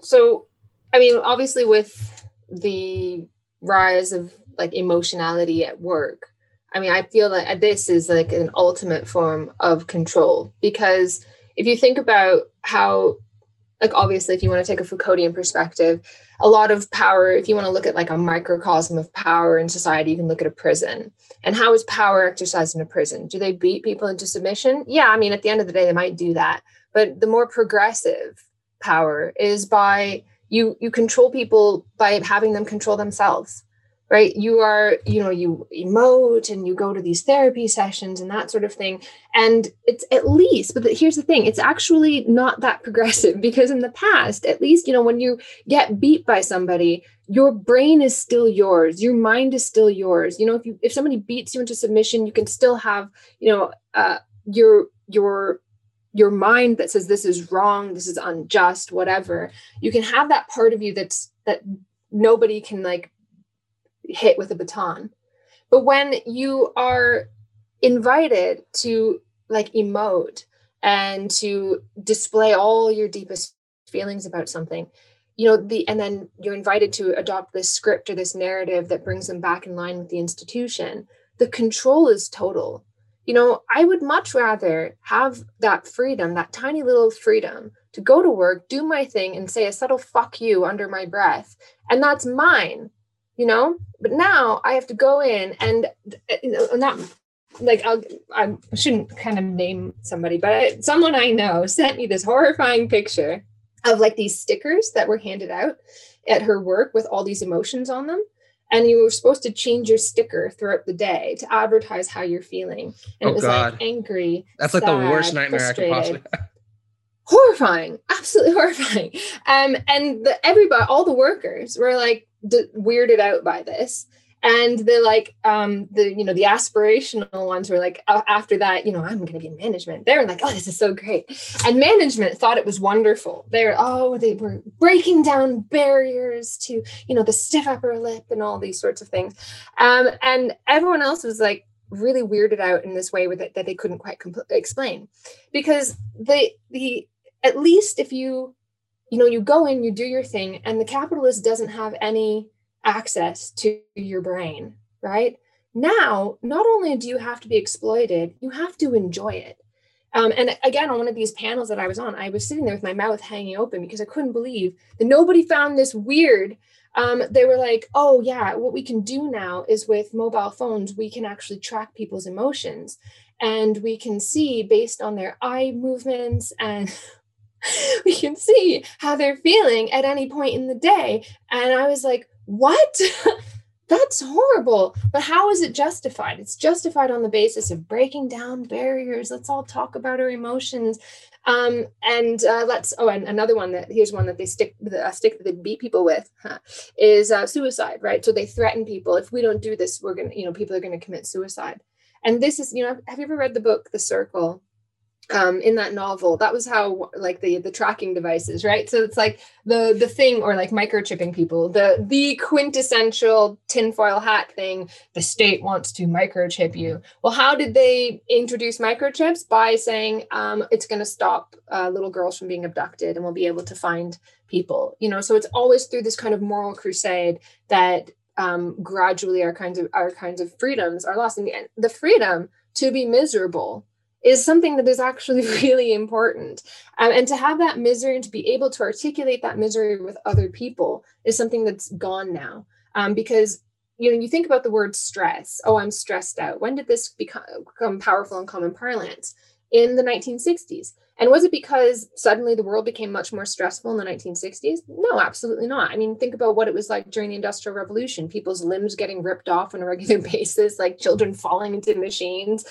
so, I mean, obviously, with the rise of like emotionality at work, I mean, I feel that this is like an ultimate form of control because if you think about how, like, obviously, if you want to take a Foucauldian perspective, a lot of power, if you want to look at like a microcosm of power in society, you can look at a prison. And how is power exercised in a prison? Do they beat people into submission? Yeah, I mean, at the end of the day, they might do that. But the more progressive power is by you you control people by having them control themselves right? You are you know you emote and you go to these therapy sessions and that sort of thing. And it's at least but here's the thing it's actually not that progressive because in the past at least you know when you get beat by somebody your brain is still yours your mind is still yours. You know if you if somebody beats you into submission you can still have you know uh your your your mind that says this is wrong this is unjust whatever you can have that part of you that's that nobody can like hit with a baton. But when you are invited to like emote and to display all your deepest feelings about something, you know, the and then you're invited to adopt this script or this narrative that brings them back in line with the institution, the control is total. You know, I would much rather have that freedom, that tiny little freedom to go to work, do my thing, and say a subtle fuck you under my breath. And that's mine you know but now i have to go in and uh, you know not like I'll, I shouldn't kind of name somebody, but someone I know sent me this horrifying picture of like these stickers that were handed out at her work with all these emotions on them. And you were supposed to change your sticker throughout the day to advertise how you're feeling. And oh, it was God. like angry. That's sad, like the worst nightmare I could possibly have horrifying absolutely horrifying um and the, everybody all the workers were like d- weirded out by this and they're like um the you know the aspirational ones were like after that you know i'm going to be in management. They were like oh this is so great. And management thought it was wonderful. They were oh they were breaking down barriers to you know the stiff upper lip and all these sorts of things. Um and everyone else was like really weirded out in this way with it that they couldn't quite compl- explain. Because the the at least if you you know you go in you do your thing and the capitalist doesn't have any access to your brain right? Now not only do you have to be exploited you have to enjoy it. Um, and again on one of these panels that i was on i was sitting there with my mouth hanging open because i couldn't believe that nobody found this weird. Um, they were like oh yeah what we can do now is with mobile phones we can actually track people's emotions and we can see based on their eye movements and we can see how they're feeling at any point in the day. And I was like, what? That's horrible. But how is it justified? It's justified on the basis of breaking down barriers. Let's all talk about our emotions. Um, and uh, let's, oh, and another one that here's one that they stick, the uh, stick that they beat people with huh, is uh, suicide, right? So they threaten people. If we don't do this, we're going to, you know, people are going to commit suicide. And this is, you know, have you ever read the book, The Circle? Um, in that novel that was how like the the tracking devices right? So it's like the the thing or like microchipping people the the quintessential tinfoil hat thing the state wants to microchip you. Well how did they introduce microchips? By saying um, it's going to stop uh, little girls from being abducted and we'll be able to find people. You know so it's always through this kind of moral crusade that um, gradually our kinds of our kinds of freedoms are lost. And the freedom to be miserable is something that is actually really important. Um, and to have that misery and to be able to articulate that misery with other people is something that's gone now. Um, because you know, you think about the word stress. Oh, I'm stressed out. When did this become, become powerful in common parlance? in the 1960s. And was it because suddenly the world became much more stressful in the 1960s? No, absolutely not. I mean, think about what it was like during the Industrial Revolution people's limbs getting ripped off on a regular basis, like children falling into machines,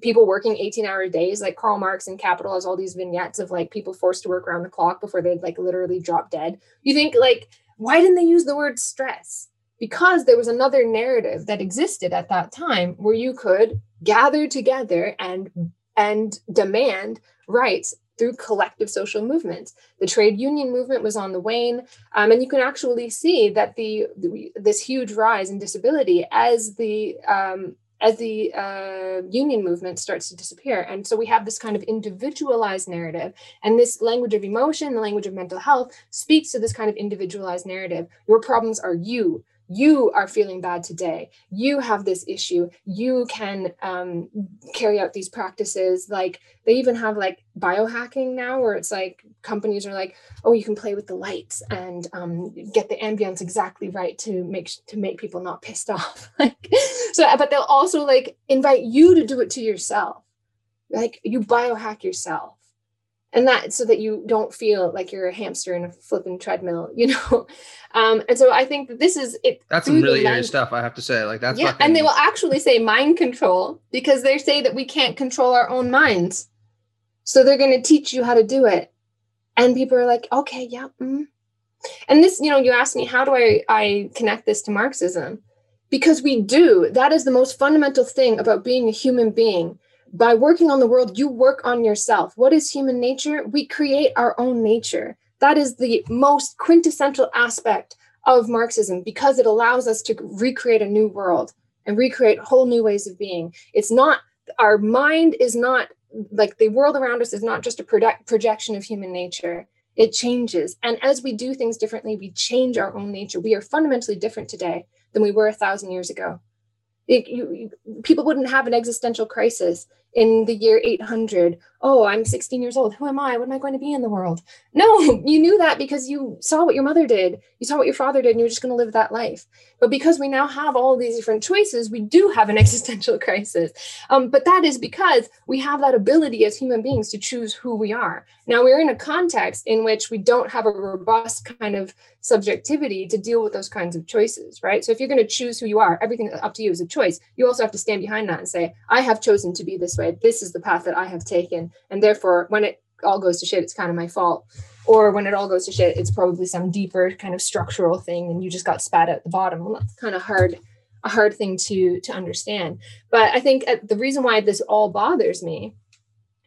people working 18 hour days. Like Karl Marx in Capital has all these vignettes of like people forced to work around the clock before they'd like literally drop dead. You think, like, why didn't they use the word stress? Because there was another narrative that existed at that time where you could gather together and and demand rights through collective social movements. The trade union movement was on the wane, um, and you can actually see that the, the, this huge rise in disability as the um, as the uh, union movement starts to disappear. And so we have this kind of individualized narrative, and this language of emotion, the language of mental health, speaks to this kind of individualized narrative. Your problems are you you are feeling bad today. You have this issue. You can um, carry out these practices. Like they even have like biohacking now where it's like companies are like oh you can play with the lights and um, get the ambience exactly right to make to make people not pissed off. Like so but they'll also like invite you to do it to yourself. Like you biohack yourself and that so that you don't feel like you're a hamster in a flipping treadmill you know? Um and so i think that this is it that's some really eerie stuff i have to say like that's yeah fucking... and they will actually say mind control because they say that we can't control our own minds. So they're going to teach you how to do it. And people are like okay yeah mm. and this you know you asked me how do i i connect this to marxism? Because we do. That is the most fundamental thing about being a human being by working on the world, you work on yourself. What is human nature? We create our own nature. That is the most quintessential aspect of Marxism because it allows us to recreate a new world and recreate whole new ways of being. It's not, our mind is not like the world around us is not just a project, projection of human nature. It changes. And as we do things differently, we change our own nature. We are fundamentally different today than we were a thousand years ago. You, you, people wouldn't have an existential crisis in the year 800 oh i'm 16 years old. Who am i? What am i going to be in the world? No you knew that because you saw what your mother did. You saw what your father did and you were just going to live that life. But because we now have all these different choices we do have an existential crisis. Um, but that is because we have that ability as human beings to choose who we are. Now we're in a context in which we don't have a robust kind of subjectivity to deal with those kinds of choices right? So if you're going to choose who you are everything up to you is a choice. You also have to stand behind that and say i have chosen to be this way. This is the path that i have taken and therefore when it all goes to shit it's kind of my fault. Or when it all goes to shit it's probably some deeper kind of structural thing and you just got spat at the bottom. Well that's kind of hard a hard thing to to understand. But i think uh, the reason why this all bothers me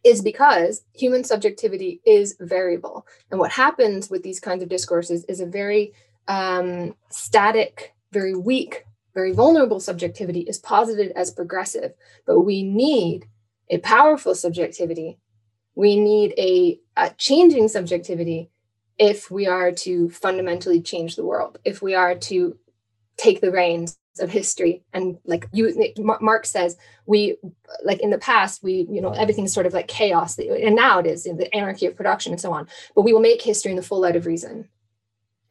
is because human subjectivity is variable. And what happens with these kinds of discourses is a very um, static very weak very vulnerable subjectivity is posited as progressive. But we need a powerful subjectivity. We need a, a changing subjectivity if we are to fundamentally change the world, if we are to take the reins of history. And like you marx says we like in the past we you know everything's sort of like chaos. And now it is in the anarchy of production and so on. But we will make history in the full light of reason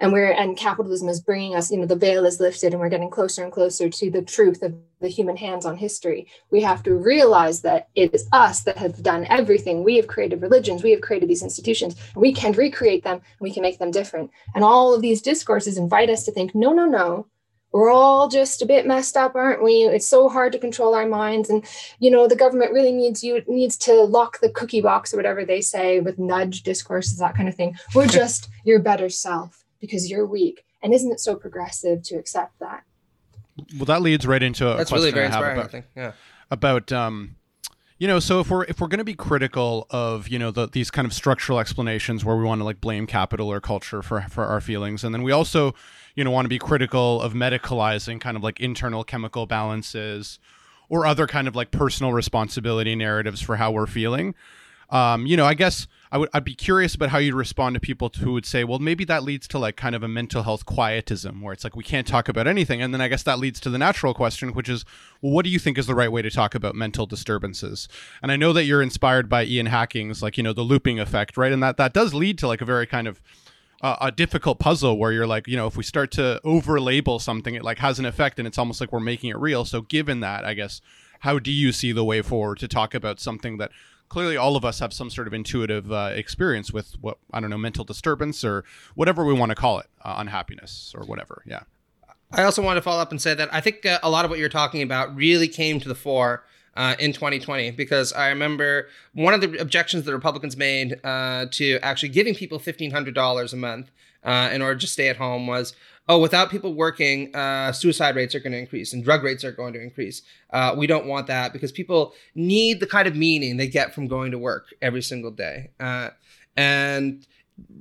and we're and capitalism is bringing us you know the veil is lifted and we're getting closer and closer to the truth of the human hands on history. We have to realize that it is us that have done everything. We have created religions. We have created these institutions. We can recreate them and we can make them different. And all of these discourses invite us to think no no no. We're all just a bit messed up aren't we? It's so hard to control our minds. And you know the government really needs you needs to lock the cookie box or whatever they say with nudge discourses that kind of thing. We're just your better self because you're weak. And isn't it so progressive to accept that? Well, that leads right into a That's question really very I have about, about, I think. Yeah. about um, you know, so if we're if we're going to be critical of you know the, these kind of structural explanations where we want to like blame capital or culture for for our feelings, and then we also you know want to be critical of medicalizing kind of like internal chemical balances or other kind of like personal responsibility narratives for how we're feeling. Um, you know, I guess I would I'd be curious about how you'd respond to people who would say, well, maybe that leads to like kind of a mental health quietism where it's like we can't talk about anything. And then I guess that leads to the natural question, which is, well, what do you think is the right way to talk about mental disturbances? And I know that you're inspired by Ian Hacking's like, you know, the looping effect, right? And that that does lead to like a very kind of uh, a difficult puzzle where you're like, you know, if we start to over label something, it like has an effect and it's almost like we're making it real. So given that, I guess, how do you see the way forward to talk about something that clearly all of us have some sort of intuitive uh, experience with what I don't know, mental disturbance or whatever we want to call it, uh, unhappiness or whatever. Yeah. I also want to follow up and say that I think uh, a lot of what you're talking about really came to the fore uh, in 2020 because I remember one of the objections the Republicans made uh, to actually giving people $1,500 a month uh, in order to stay at home was, oh, without people working, uh, suicide rates are going to increase and drug rates are going to increase. Uh, we don't want that because people need the kind of meaning they get from going to work every single day. Uh, and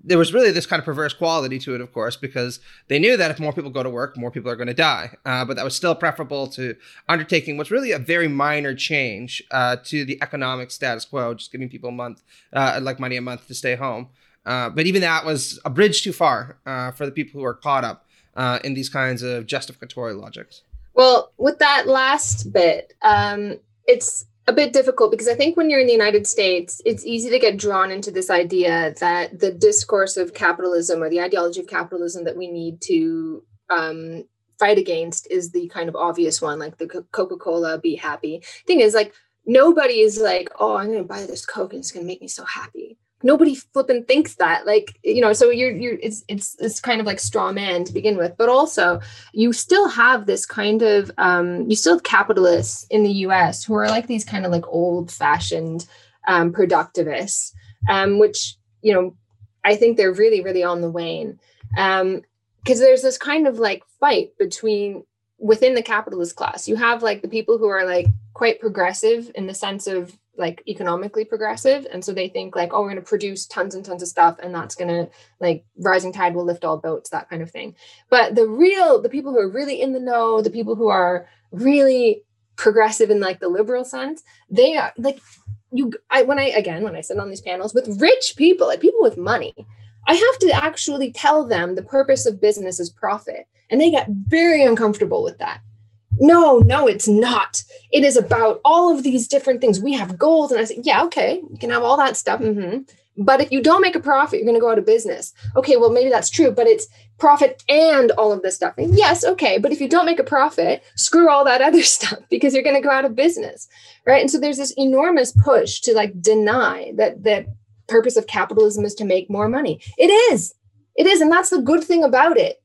there was really this kind of perverse quality to it, of course, because they knew that if more people go to work, more people are going to die. Uh, but that was still preferable to undertaking what's really a very minor change uh, to the economic status quo, just giving people a month, uh, like money a month to stay home. But even that was a bridge too far for the people who are caught up uh, in these kinds of justificatory logics. Well, with that last bit, um, it's a bit difficult because I think when you're in the United States, it's easy to get drawn into this idea that the discourse of capitalism or the ideology of capitalism that we need to um, fight against is the kind of obvious one, like the Coca Cola, be happy. Thing is, like, nobody is like, oh, I'm going to buy this Coke and it's going to make me so happy nobody flipping thinks that like you know so you're you're it's it's it's kind of like straw man to begin with but also you still have this kind of um you still have capitalists in the us who are like these kind of like old fashioned um productivists um which you know i think they're really really on the wane um because there's this kind of like fight between within the capitalist class you have like the people who are like quite progressive in the sense of like economically progressive and so they think like oh we're going to produce tons and tons of stuff and that's going to like rising tide will lift all boats that kind of thing. But the real the people who are really in the know the people who are really progressive in like the liberal sense they are like you i when i again when i sit on these panels with rich people like people with money i have to actually tell them the purpose of business is profit and they get very uncomfortable with that no, no, it's not. It is about all of these different things. We have goals. And I said, yeah, okay, you can have all that stuff. Mm-hmm. But if you don't make a profit, you're going to go out of business. Okay, well, maybe that's true, but it's profit and all of this stuff. And yes, okay, but if you don't make a profit, screw all that other stuff because you're going to go out of business, right? And so there's this enormous push to like deny that that purpose of capitalism is to make more money. It is. It is, and that's the good thing about it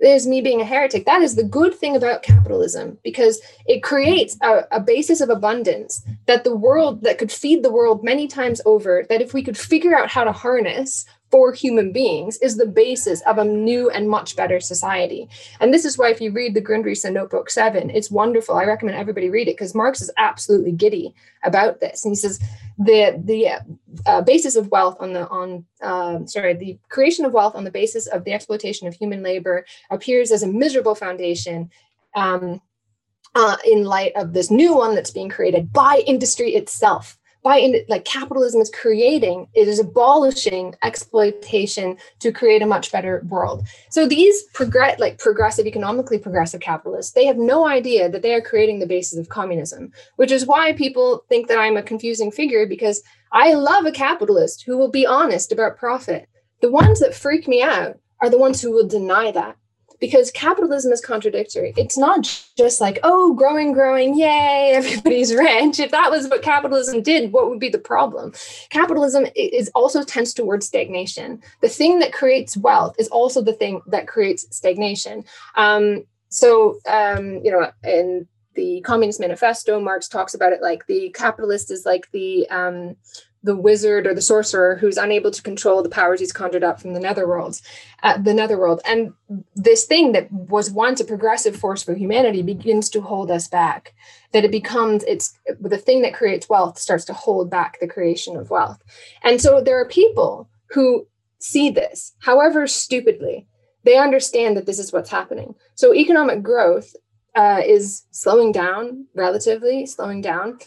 there's me being a heretic. That is the good thing about capitalism because it creates a, a, basis of abundance that the world that could feed the world many times over. That if we could figure out how to harness for human beings is the basis of a new and much better society. And this is why, if you read the Grundrisse Notebook 7, it's wonderful. I recommend everybody read it because Marx is absolutely giddy about this. And he says the, the uh, basis of wealth on the, on, uh, sorry, the creation of wealth on the basis of the exploitation of human labor appears as a miserable foundation. Um, uh, in light of this new one that's being created by industry itself by like capitalism is creating it is abolishing exploitation to create a much better world. So these progress like progressive economically progressive capitalists they have no idea that they are creating the basis of communism which is why people think that i'm a confusing figure because i love a capitalist who will be honest about profit. The ones that freak me out are the ones who will deny that because capitalism is contradictory. It's not just like, oh, growing, growing, yay, everybody's rich. If that was what capitalism did, what would be the problem? Capitalism is also tends towards stagnation. The thing that creates wealth is also the thing that creates stagnation. Um, so, um, you know, in the Communist Manifesto, Marx talks about it like the capitalist is like the um, the wizard or the sorcerer who's unable to control the powers he's conjured up from the netherworld, uh, the netherworld. And this thing that was once a progressive force for humanity begins to hold us back that it becomes it's the thing that creates wealth starts to hold back the creation of wealth. And so there are people who see this however stupidly they understand that this is what's happening. So economic growth uh, is slowing down relatively slowing down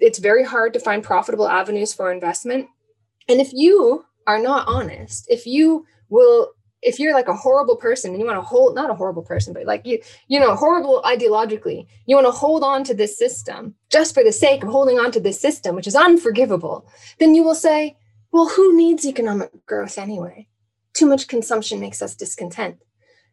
it's very hard to find profitable avenues for investment. And if you are not honest, if you will if you're like a horrible person and you want to hold not a horrible person but like you you know horrible ideologically you want to hold on to this system just for the sake of holding on to this system which is unforgivable then you will say well who needs economic growth anyway too much consumption makes us discontent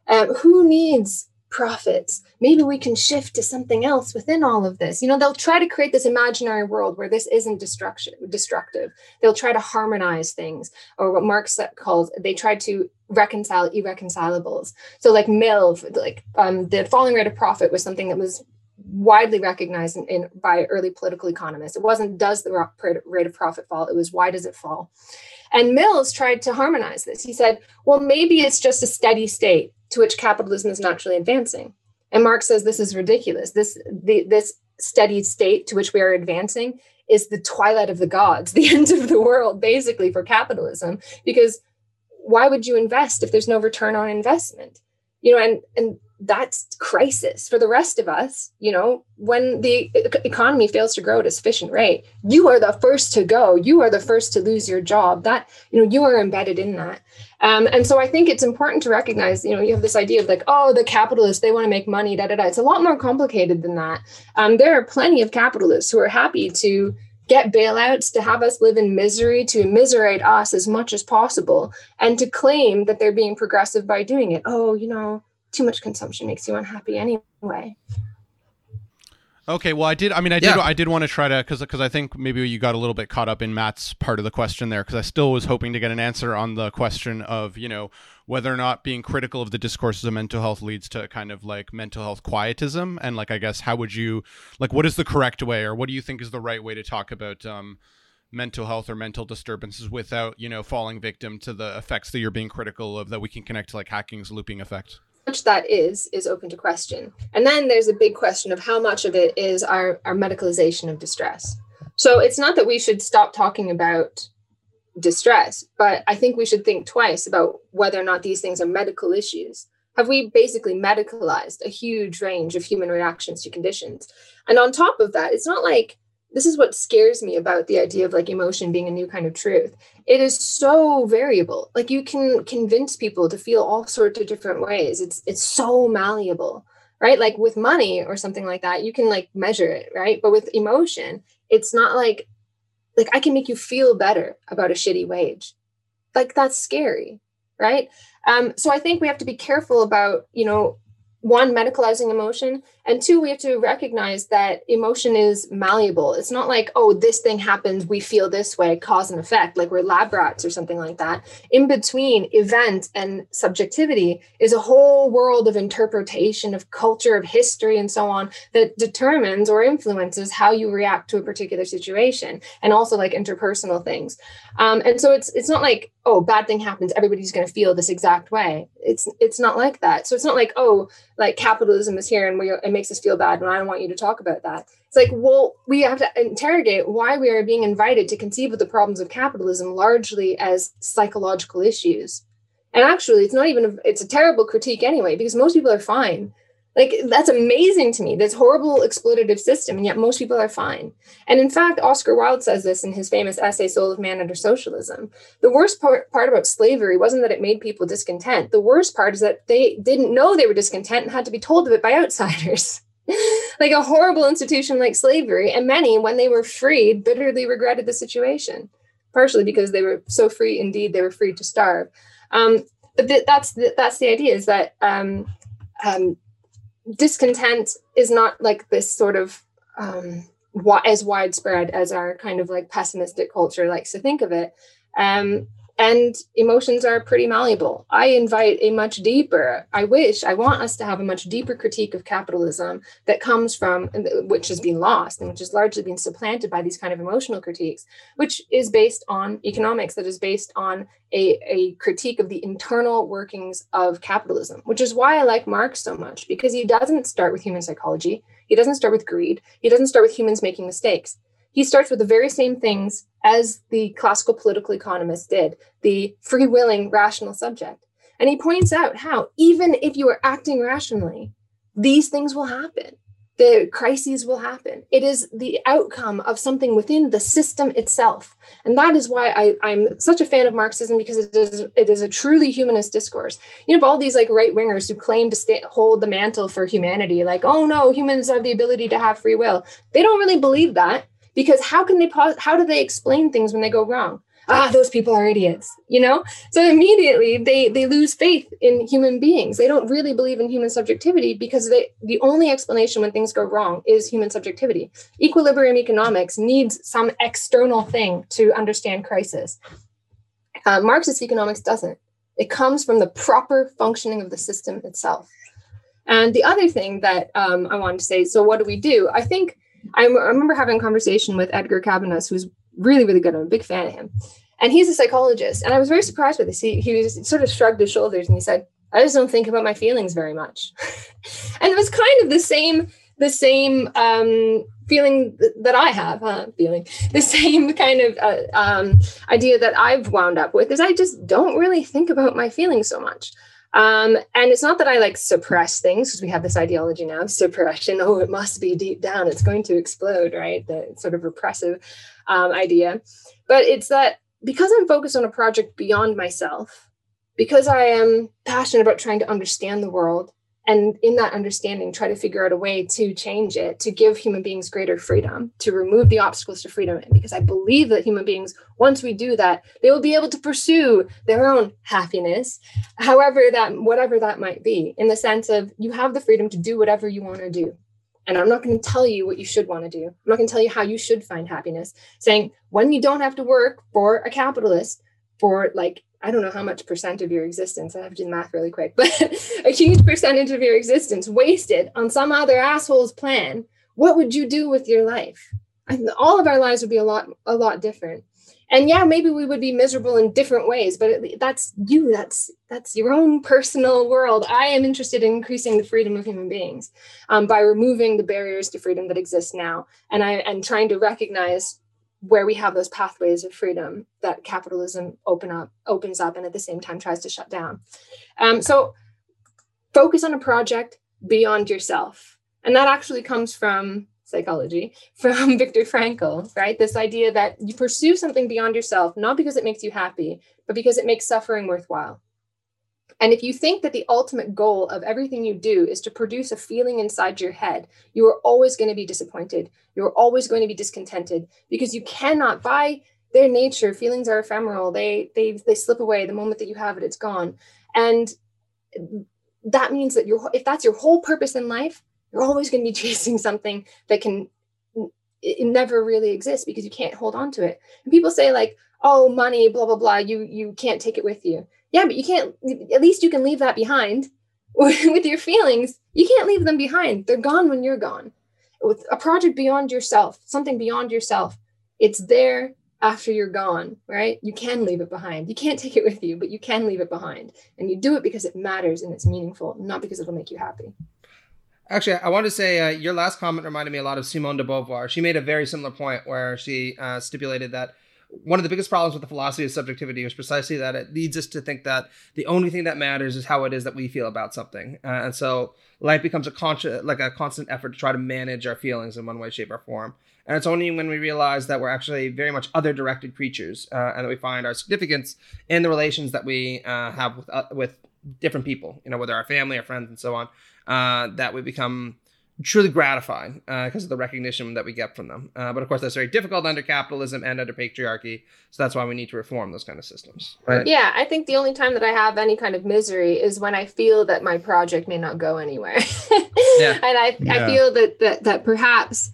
uh, who needs profits. Maybe we can shift to something else within all of this. You know, they'll try to create this imaginary world where this isn't destruction, destructive. They'll try to harmonize things, or what Marx calls they try to reconcile irreconcilables. So, like Mill, like um, the falling rate of profit was something that was widely recognized in, in, by early political economists. It wasn't does the rate of profit fall, it was why does it fall? And Mills tried to harmonize this. He said, well, maybe it's just a steady state to which capitalism is naturally advancing. And Marx says this is ridiculous. This the, this steady state to which we are advancing is the twilight of the gods, the end of the world, basically for capitalism. Because why would you invest if there's no return on investment? You know, and and that's crisis for the rest of us you know when the economy fails to grow at a sufficient rate you are the first to go. You are the first to lose your job. That you know you are embedded in that. Um, and so i think it's important to recognize you know you have this idea of like oh the capitalists they want to make money da da da. It's a lot more complicated than that. Um, there are plenty of capitalists who are happy to get bailouts to have us live in misery to immiserate us as much as possible and to claim that they're being progressive by doing it. Oh you know too much consumption makes you unhappy anyway. Okay, well, I did. I mean, I did. Yeah. I did want to try to because because I think maybe you got a little bit caught up in Matt's part of the question there because I still was hoping to get an answer on the question of you know whether or not being critical of the discourses of mental health leads to kind of like mental health quietism and like I guess how would you like what is the correct way or what do you think is the right way to talk about um, mental health or mental disturbances without you know falling victim to the effects that you're being critical of that we can connect to like Hacking's looping effect much that is is open to question. And then there's a big question of how much of it is our, our medicalization of distress. So it's not that we should stop talking about distress but i think we should think twice about whether or not these things are medical issues. Have we basically medicalized a huge range of human reactions to conditions? And on top of that it's not like this is what scares me about the idea of like emotion being a new kind of truth. It is so variable. Like you can convince people to feel all sorts of different ways. It's it's so malleable right? Like with money or something like that you can like measure it right? But with emotion it's not like like i can make you feel better about a shitty wage. Like that's scary right? Um so i think we have to be careful about you know one medicalizing emotion and two we have to recognize that emotion is malleable. It's not like oh this thing happens we feel this way cause and effect like we're lab rats or something like that. In between event and subjectivity is a whole world of interpretation of culture of history and so on that determines or influences how you react to a particular situation and also like interpersonal things. Um, and so it's it's not like oh bad thing happens everybody's going to feel this exact way. It's it's not like that. So it's not like oh like capitalism is here and we it makes us feel bad and i don't want you to talk about that. It's like well we have to interrogate why we are being invited to conceive of the problems of capitalism largely as psychological issues. And actually it's not even a, it's a terrible critique anyway because most people are fine like that's amazing to me. This horrible exploitative system, and yet most people are fine. And in fact, Oscar Wilde says this in his famous essay "Soul of Man Under Socialism." The worst part, part about slavery wasn't that it made people discontent. The worst part is that they didn't know they were discontent and had to be told of it by outsiders. like a horrible institution like slavery, and many, when they were freed, bitterly regretted the situation, partially because they were so free. Indeed, they were free to starve. Um, but th- that's the, that's the idea is that um, um, discontent is not like this sort of um, as widespread as our kind of like pessimistic culture likes to think of it. Um, and emotions are pretty malleable. I invite a much deeper, I wish, I want us to have a much deeper critique of capitalism that comes from, which has been lost and which has largely been supplanted by these kind of emotional critiques, which is based on economics, that is based on a, a critique of the internal workings of capitalism, which is why I like Marx so much, because he doesn't start with human psychology. He doesn't start with greed. He doesn't start with humans making mistakes he starts with the very same things as the classical political economists did the free willing rational subject. And he points out how, even if you are acting rationally, these things will happen. The crises will happen. It is the outcome of something within the system itself. And that is why I, am such a fan of Marxism because it is, it is a truly humanist discourse. You have all these like right wingers who claim to stay, hold the mantle for humanity, like, oh no, humans have the ability to have free will. They don't really believe that because how can they pause how do they explain things when they go wrong ah, those people are idiots, you know? So immediately they they lose faith in human beings. They don't really believe in human subjectivity because they the only explanation when things go wrong is human subjectivity. Equilibrium economics needs some external thing to understand crisis. Uh, Marxist economics doesn't. It comes from the proper functioning of the system itself. And the other thing that um, I wanted to say, so what do we do? I think I, m- I remember having a conversation with Edgar Cabanas, who's really, really good. I'm a big fan of him. And he's a psychologist. And I was very surprised by this. He, he was sort of shrugged his shoulders and he said, I just don't think about my feelings very much. and it was kind of the same, the same um, feeling that I have, huh? feeling the same kind of uh, um, idea that I've wound up with is I just don't really think about my feelings so much. Um, and it's not that I like suppress things because we have this ideology now of suppression. Oh, it must be deep down. It's going to explode, right? The sort of repressive um, idea. But it's that because I'm focused on a project beyond myself, because I am passionate about trying to understand the world, and in that understanding try to figure out a way to change it to give human beings greater freedom to remove the obstacles to freedom. And because i believe that human beings once we do that they will be able to pursue their own happiness however that whatever that might be in the sense of you have the freedom to do whatever you want to do. And i'm not going to tell you what you should want to do. I'm not going to tell you how you should find happiness saying when you don't have to work for a capitalist for like I don't know how much percent of your existence, I have to do math really quick, but a huge percentage of your existence wasted on some other asshole's plan, what would you do with your life? all of our lives would be a lot, a lot different. And yeah, maybe we would be miserable in different ways, but that's you. That's that's your own personal world. I am interested in increasing the freedom of human beings um, by removing the barriers to freedom that exist now, and I and trying to recognize where we have those pathways of freedom that capitalism open up opens up and at the same time tries to shut down. Um, so focus on a project beyond yourself. And that actually comes from psychology from viktor frankl right? This idea that you pursue something beyond yourself not because it makes you happy but because it makes suffering worthwhile and if you think that the ultimate goal of everything you do is to produce a feeling inside your head, you are always going to be disappointed. You're always going to be discontented because you cannot, by their nature, feelings are ephemeral. They they they slip away the moment that you have it, it's gone. And that means that your if that's your whole purpose in life, you're always going to be chasing something that can it never really exists because you can't hold on to it. And people say like, "Oh, money, blah blah blah. You you can't take it with you." Yeah but you can't at least you can leave that behind with your feelings. You can't leave them behind. They're gone when you're gone. With a project beyond yourself something beyond yourself it's there after you're gone right? You can leave it behind. You can't take it with you but you can leave it behind. And you do it because it matters and it's meaningful not because it'll make you happy. Actually, I want to say uh, your last comment reminded me a lot of Simone de Beauvoir. She made a very similar point where she uh, stipulated that one of the biggest problems with the philosophy of subjectivity is precisely that it leads us to think that the only thing that matters is how it is that we feel about something, uh, and so life becomes a conscious, like a constant effort to try to manage our feelings in one way, shape, or form. And it's only when we realize that we're actually very much other-directed creatures, uh, and that we find our significance in the relations that we uh, have with uh, with different people, you know, whether our family, our friends, and so on, uh, that we become truly gratifying because uh, of the recognition that we get from them. Uh, but of course, that's very difficult under capitalism and under patriarchy. So that's why we need to reform those kind of systems. Right? Yeah, I think the only time that I have any kind of misery is when I feel that my project may not go anywhere. yeah. And I, yeah. I feel that, that that perhaps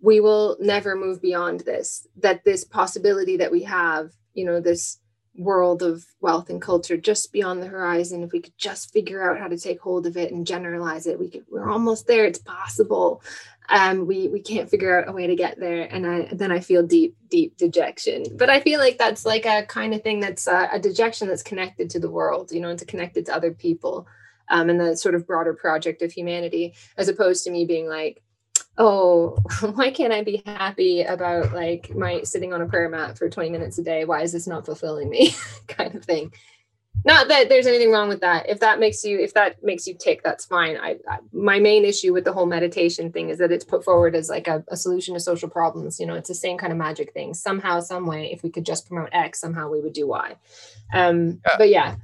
we will never move beyond this. That this possibility that we have, you know, this world of wealth and culture just beyond the horizon. If we could just figure out how to take hold of it and generalize it we could we're almost there. It's possible. Um we we can't figure out a way to get there. And i then i feel deep deep dejection. But i feel like that's like a kind of thing that's a, a dejection that's connected to the world you know to connected to other people um and the sort of broader project of humanity as opposed to me being like oh, why can't I be happy about like my sitting on a prayer mat for 20 minutes a day? Why is this not fulfilling me? kind of thing. Not that there's anything wrong with that. If that makes you, if that makes you tick, that's fine. I, I my main issue with the whole meditation thing is that it's put forward as like a, a solution to social problems. You know, it's the same kind of magic thing. Somehow, some way, if we could just promote X, somehow we would do Y. Um, yeah. But yeah,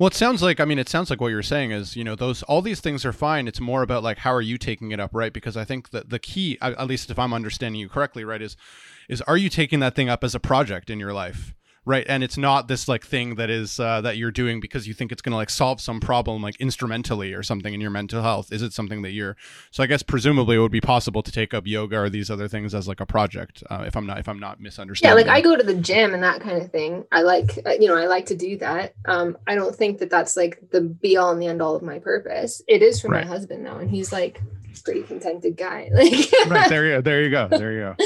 Well, it sounds like I mean, it sounds like what you're saying is, you know, those all these things are fine. It's more about like how are you taking it up, right? Because I think that the key, at least if I'm understanding you correctly, right, is is are you taking that thing up as a project in your life? Right and it's not this like thing that is uh, that you're doing because you think it's going to like solve some problem like instrumentally or something in your mental health. Is it something that you're so i guess presumably it would be possible to take up yoga or these other things as like a project uh, if i'm not if i'm not misunderstanding. Yeah like i go to the gym and that kind of thing. I like uh, you know i like to do that. Um i don't think that that's like the be all and the end all of my purpose. It is for right. my husband though and he's like pretty contented guy. Like right there you go there you go there you go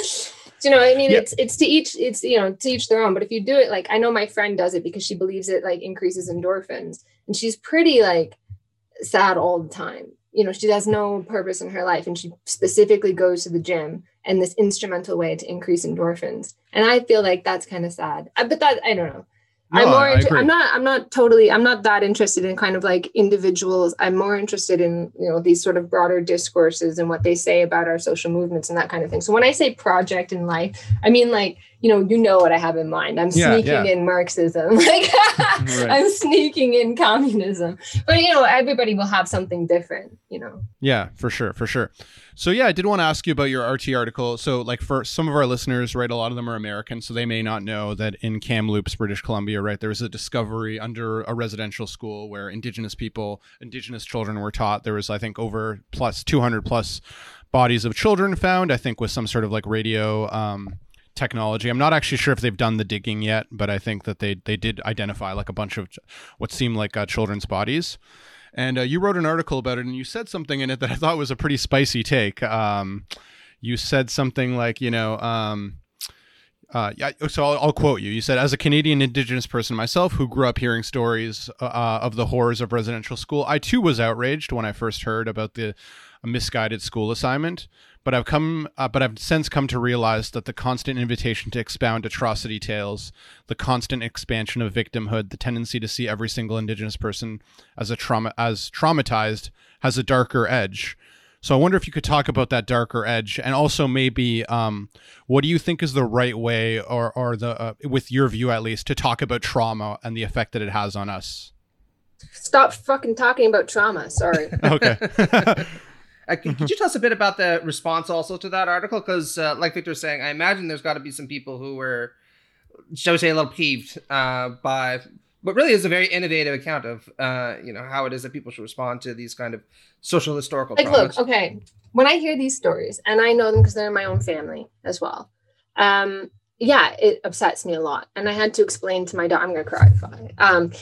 you know i mean? Yeah. it's it's to each it's you know to each their own. But if you do it like i know my friend does it because she believes it like increases endorphins. And she's pretty like sad all the time. You know she has no purpose in her life. And she specifically goes to the gym and this instrumental way to increase endorphins. And i feel like that's kind of sad but that i don't know no, I'm more. Into, I'm not. I'm not totally. I'm not that interested in kind of like individuals. I'm more interested in you know these sort of broader discourses and what they say about our social movements and that kind of thing. So when I say project in life, I mean like you know you know what I have in mind. I'm yeah, sneaking yeah. in Marxism, like right. I'm sneaking in communism. But you know everybody will have something different. You know. Yeah, for sure, for sure. So yeah, I did want to ask you about your RT article. So like for some of our listeners, right, a lot of them are American, so they may not know that in Kamloops, British Columbia, right, there was a discovery under a residential school where indigenous people, indigenous children were taught. There was I think over plus 200 plus bodies of children found, I think with some sort of like radio um, technology. I'm not actually sure if they've done the digging yet, but I think that they they did identify like a bunch of what seemed like uh, children's bodies. And uh, you wrote an article about it, and you said something in it that I thought was a pretty spicy take. Um, you said something like, you know, um, uh, so I'll, I'll, quote you. You said, "As a Canadian Indigenous person myself, who grew up hearing stories uh, uh, of the horrors of residential school, I too was outraged when I first heard about the misguided school assignment. But I've come, uh, but I've since come to realize that the constant invitation to expound atrocity tales, the constant expansion of victimhood, the tendency to see every single Indigenous person as a trauma as traumatized, has a darker edge." So I wonder if you could talk about that darker edge, and also maybe um, what do you think is the right way, or or the uh, with your view at least, to talk about trauma and the effect that it has on us. Stop fucking talking about trauma. Sorry. okay. Uh, could, could, you tell us a bit about the response also to that article? Because, uh, like Victor was saying, I imagine there's got to be some people who were, shall we say, a little peeved uh, by what really is a very innovative account of, uh, you know, how it is that people should respond to these kind of social historical. Like, look, okay, when I hear these stories, and I know them because they're in my own family as well. Um, yeah, it upsets me a lot, and I had to explain to my daughter. I'm gonna cry. Um,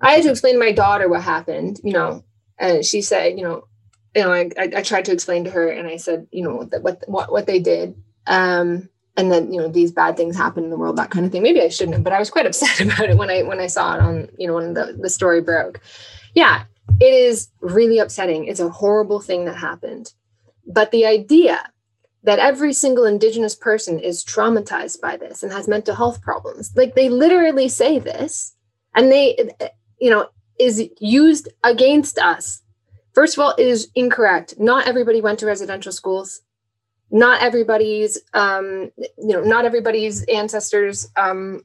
I had to explain to my daughter what happened. You know, and she said, you know, you know, I, I, I tried to explain to her and I said, you know, that what, what, what they did. Um, and then, you know, these bad things happen in the world, that kind of thing. Maybe I shouldn't have, but I was quite upset about it when I, when I saw it on, you know, when the, the story broke. Yeah, it is really upsetting. It's a horrible thing that happened. But the idea that every single indigenous person is traumatized by this and has mental health problems, like they literally say this and they, you know, is used against us First of all, it is incorrect. Not everybody went to residential schools. Not everybody's, um, you know, not everybody's ancestors um,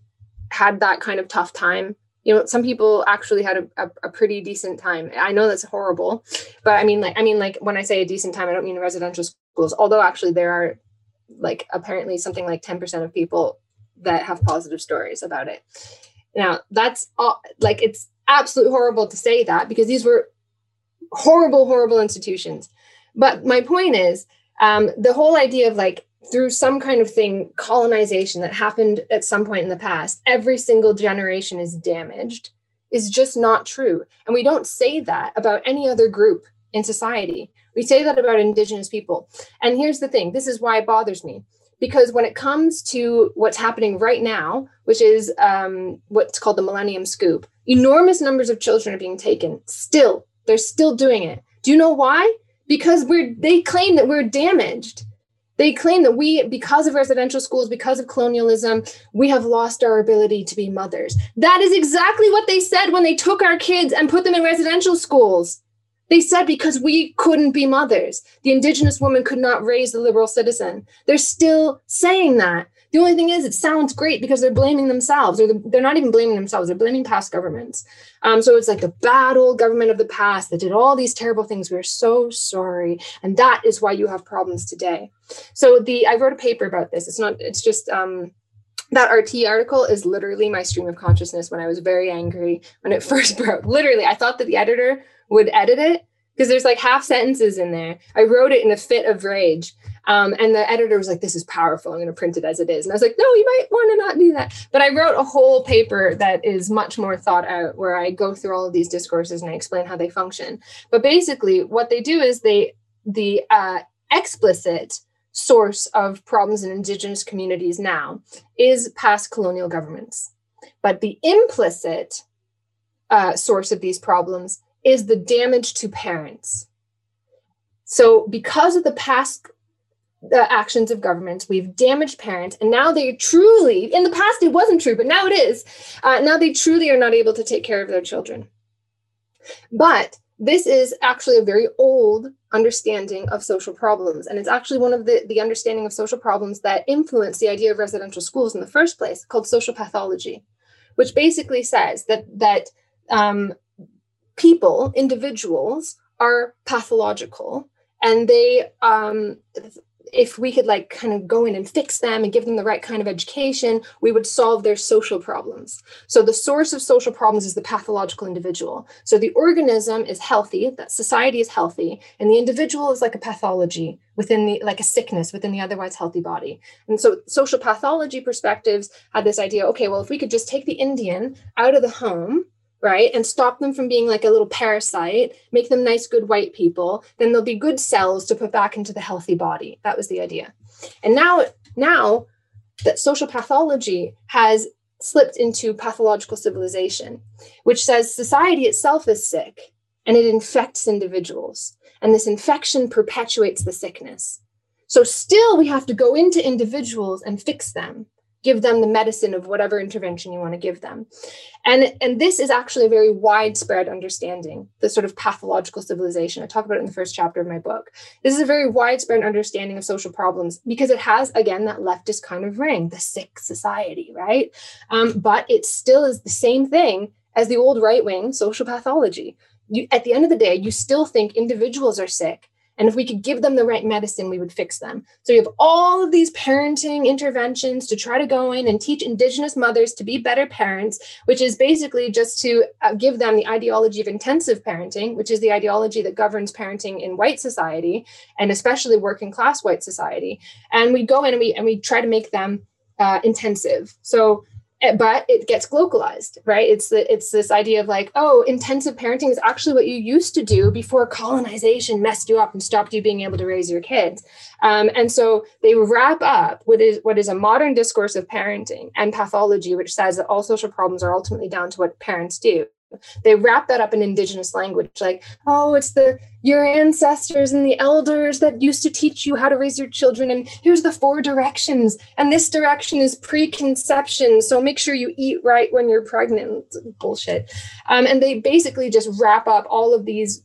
had that kind of tough time. You know, some people actually had a, a, a, pretty decent time. I know that's horrible, but I mean, like, I mean, like when I say a decent time, I don't mean residential schools. Although actually, there are like apparently something like ten percent of people that have positive stories about it. Now, that's all. Like, it's absolutely horrible to say that because these were horrible, horrible institutions. But my point is um, the whole idea of like through some kind of thing, colonization that happened at some point in the past, every single generation is damaged is just not true. And we don't say that about any other group in society. We say that about Indigenous people. And here's the thing this is why it bothers me. Because when it comes to what's happening right now, which is um, what's called the Millennium Scoop, enormous numbers of children are being taken still they're still doing it. Do you know why? Because we're they claim that we're damaged. They claim that we, because of residential schools, because of colonialism, we have lost our ability to be mothers. That is exactly what they said when they took our kids and put them in residential schools. They said because we couldn't be mothers, the indigenous woman could not raise the liberal citizen. They're still saying that. The only thing is, it sounds great because they're blaming themselves, or they're not even blaming themselves, they're blaming past governments. Um, so it's like the bad old government of the past that did all these terrible things. We're so sorry. And that is why you have problems today. So the I wrote a paper about this. It's not, it's just um, that RT article is literally my stream of consciousness when I was very angry when it first broke. Literally, I thought that the editor would edit it because there's like half sentences in there. I wrote it in a fit of rage. Um, and the editor was like, This is powerful. I'm going to print it as it is. And I was like, No, you might want to not do that. But I wrote a whole paper that is much more thought out where I go through all of these discourses and I explain how they function. But basically, what they do is they, the uh, explicit source of problems in indigenous communities now is past colonial governments. But the implicit uh, source of these problems is the damage to parents. So, because of the past the actions of governments, we've damaged parents, and now they truly, in the past it wasn't true, but now it is. Uh, now they truly are not able to take care of their children. But this is actually a very old understanding of social problems. And it's actually one of the, the understanding of social problems that influenced the idea of residential schools in the first place, called social pathology, which basically says that that um, people, individuals, are pathological and they um, if we could like kind of go in and fix them and give them the right kind of education, we would solve their social problems. So the source of social problems is the pathological individual. So the organism is healthy, that society is healthy, and the individual is like a pathology within the like a sickness within the otherwise healthy body. And so social pathology perspectives had this idea, okay, well if we could just take the Indian out of the home right? And stop them from being like a little parasite, make them nice, good white people, then they'll be good cells to put back into the healthy body. That was the idea. And now, now that social pathology has slipped into pathological civilization, which says society itself is sick and it infects individuals. And this infection perpetuates the sickness. So still we have to go into individuals and fix them give them the medicine of whatever intervention you want to give them. And and this is actually a very widespread understanding the sort of pathological civilization. I talk about it in the first chapter of my book. This is a very widespread understanding of social problems because it has again that leftist kind of ring the sick society right? Um, but it still is the same thing as the old right wing social pathology. You, at the end of the day you still think individuals are sick and if we could give them the right medicine, we would fix them. So you have all of these parenting interventions to try to go in and teach Indigenous mothers to be better parents, which is basically just to uh, give them the ideology of intensive parenting, which is the ideology that governs parenting in white society and especially working class white society. And we go in and we and we try to make them uh, intensive. So but it gets localized right? It's the, it's this idea of like oh intensive parenting is actually what you used to do before colonization messed you up and stopped you being able to raise your kids. Um, and so they wrap up what is what is a modern discourse of parenting and pathology which says that all social problems are ultimately down to what parents do they wrap that up in indigenous language like oh it's the your ancestors and the elders that used to teach you how to raise your children and here's the four directions and this direction is preconception so make sure you eat right when you're pregnant. Bullshit. Um, and they basically just wrap up all of these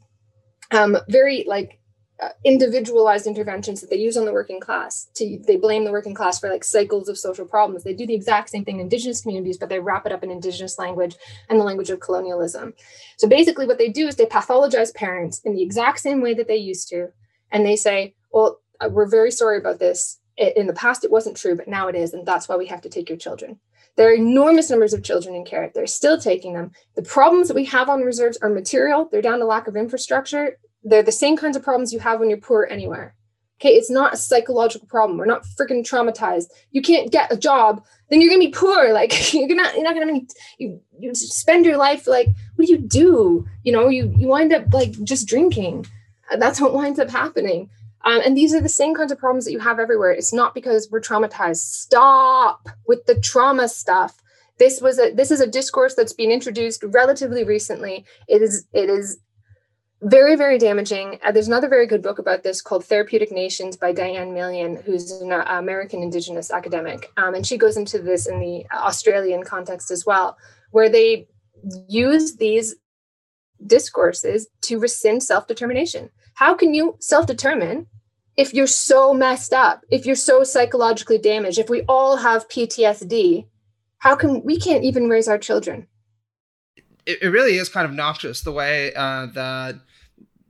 um, very like uh, individualized interventions that they use on the working class to they blame the working class for like cycles of social problems they do the exact same thing in indigenous communities but they wrap it up in indigenous language and the language of colonialism so basically what they do is they pathologize parents in the exact same way that they used to and they say well uh, we're very sorry about this in the past it wasn't true but now it is and that's why we have to take your children there are enormous numbers of children in care. They're still taking them. The problems that we have on reserves are material. They're down to lack of infrastructure they're the same kinds of problems you have when you're poor anywhere. Okay, it's not a psychological problem. We're not freaking traumatized. You can't get a job, then you're gonna be poor. Like you're not, you're not gonna be, you you spend your life like, what do you do? You know, you you wind up like just drinking. That's what winds up happening. Um, and these are the same kinds of problems that you have everywhere. It's not because we're traumatized. Stop with the trauma stuff. This was a this is a discourse that's been introduced relatively recently. It is it is very very damaging. Uh, there's another very good book about this called therapeutic nations by Dian Million who's an uh, american indigenous academic. Um, and she goes into this in the australian context as well where they use these discourses to rescind self-determination. How can you self-determine if you're so messed up, if you're so psychologically damaged, if we all have PTSD, how can we can't even raise our children? It, it really is kind of noxious the way uh, that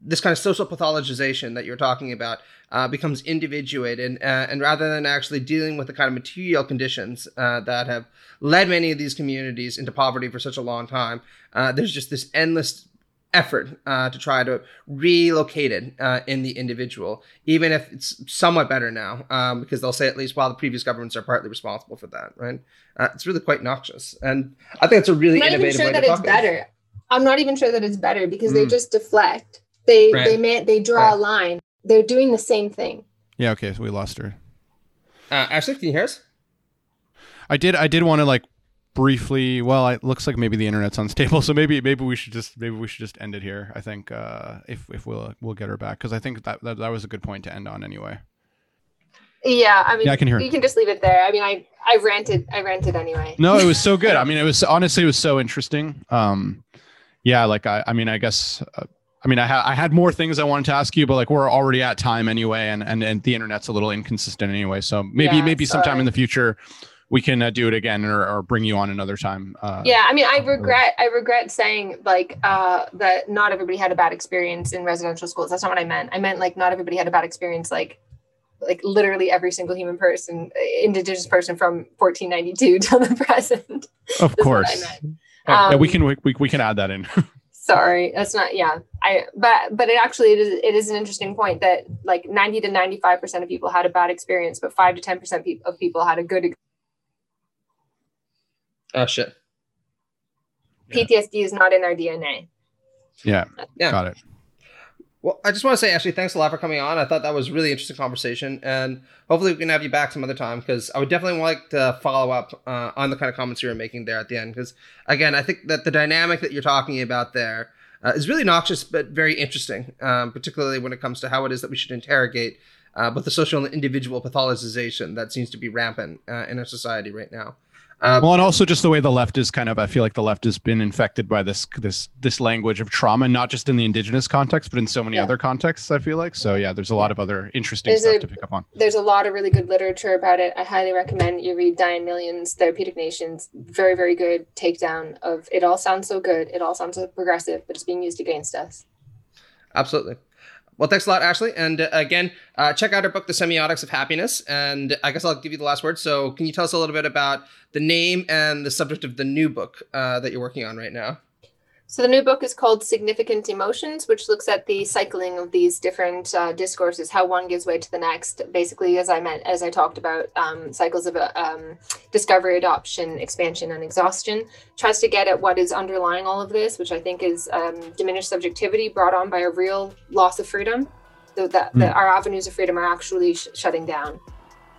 this kind of social pathologization that you're talking about uh, becomes individuated, uh, and rather than actually dealing with the kind of material conditions uh, that have led many of these communities into poverty for such a long time, uh, there's just this endless effort uh, to try to relocate it uh, in the individual, even if it's somewhat better now, um, because they'll say at least while the previous governments are partly responsible for that, right? Uh, it's really quite noxious, and I think it's a really I'm not innovative even sure way that to it's talk better. I'm not even sure that it's better because they Mm. just deflect. They Right. they may, they draw Right. a line. They're doing the same thing. Yeah, okay, so we lost her. Uh, Ashley, can you hear us? I did I did want to like briefly well it looks like maybe the internet's unstable so maybe maybe we should just maybe we should just end it here i think uh if if we'll we'll get her back because i think that, that that was a good point to end on anyway Yeah, I mean, Yeah, I can hear. You can just leave it there. I mean, I I ranted. I ranted anyway. no it was so good i mean it was honestly it was so interesting um yeah like i i mean i guess uh, I mean, I, ha- I had more things I wanted to ask you, but like we're already at time anyway, and and, and the internet's a little inconsistent anyway. So maybe Yeah, maybe sometime in the future we can uh, do it again or, or bring you on another time. Uh, Yeah, I mean, I regret I regret saying like uh, that not everybody had a bad experience in residential schools. That's not what I meant. I meant like not everybody had a bad experience. Like like literally every single human person, indigenous person from 1492 till the present. of That's what I course. meant. yeah, we Um, can we, we, we can add that in. Sorry, that's not. Yeah, I. But but it actually it is it is an interesting point that like 90 to 95 percent of people had a bad experience, but five to 10 percent of people had a good. ex- Oh shit. Yeah. PTSD is not in our DNA. yeah, Yeah. got it. Well, I just want to say, Ashley, thanks a lot for coming on. I thought that was really interesting conversation, and hopefully we can have you back some other time because I would definitely like to follow up uh, on the kind of comments you were making there at the end. Because again, I think that the dynamic that you're talking about there uh, is really noxious but very interesting, um, particularly when it comes to how it is that we should interrogate uh, both the social and individual pathologization that seems to be rampant uh, in our society right now. Uh, Well, and also just the way the left is kind of, I feel like the left has been infected by this this this language of trauma, not just in the indigenous context, but in so many Yeah. other contexts. I feel like so. Yeah, there's a lot of other interesting There's stuff a- to pick up on. There's a lot of really good literature about it. I highly recommend you read Dian Million's Therapeutic Nations. Very very good takedown of it. All sounds so good. It all sounds so progressive, but it's being used against us. Absolutely. Well, thanks a lot, Ashley. And uh, again, uh, check out our book, The Semiotics of Happiness. And I guess I'll give you the last word. So, can you tell us a little bit about the name and the subject of the new book uh, that you're working on right now? So the new book is called Significant Emotions, which looks at the cycling of these different uh, discourses, how one gives way to the next. Basically, as I meant, as I talked about, um, cycles of uh, um, discovery, adoption, expansion, and exhaustion. Tries to get at what is underlying all of this, which I think is um, diminished subjectivity brought on by a real loss of freedom. So that, that our avenues of freedom are actually sh- shutting down.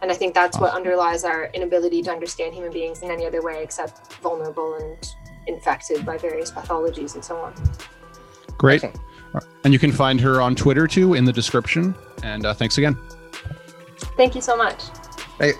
And I think that's what underlies our inability to understand human beings in any other way except vulnerable and infected by various pathologies and so on. Great, Excellent. and you can find her on Twitter too in the description. And uh, thanks again. Thank you so much. Hey,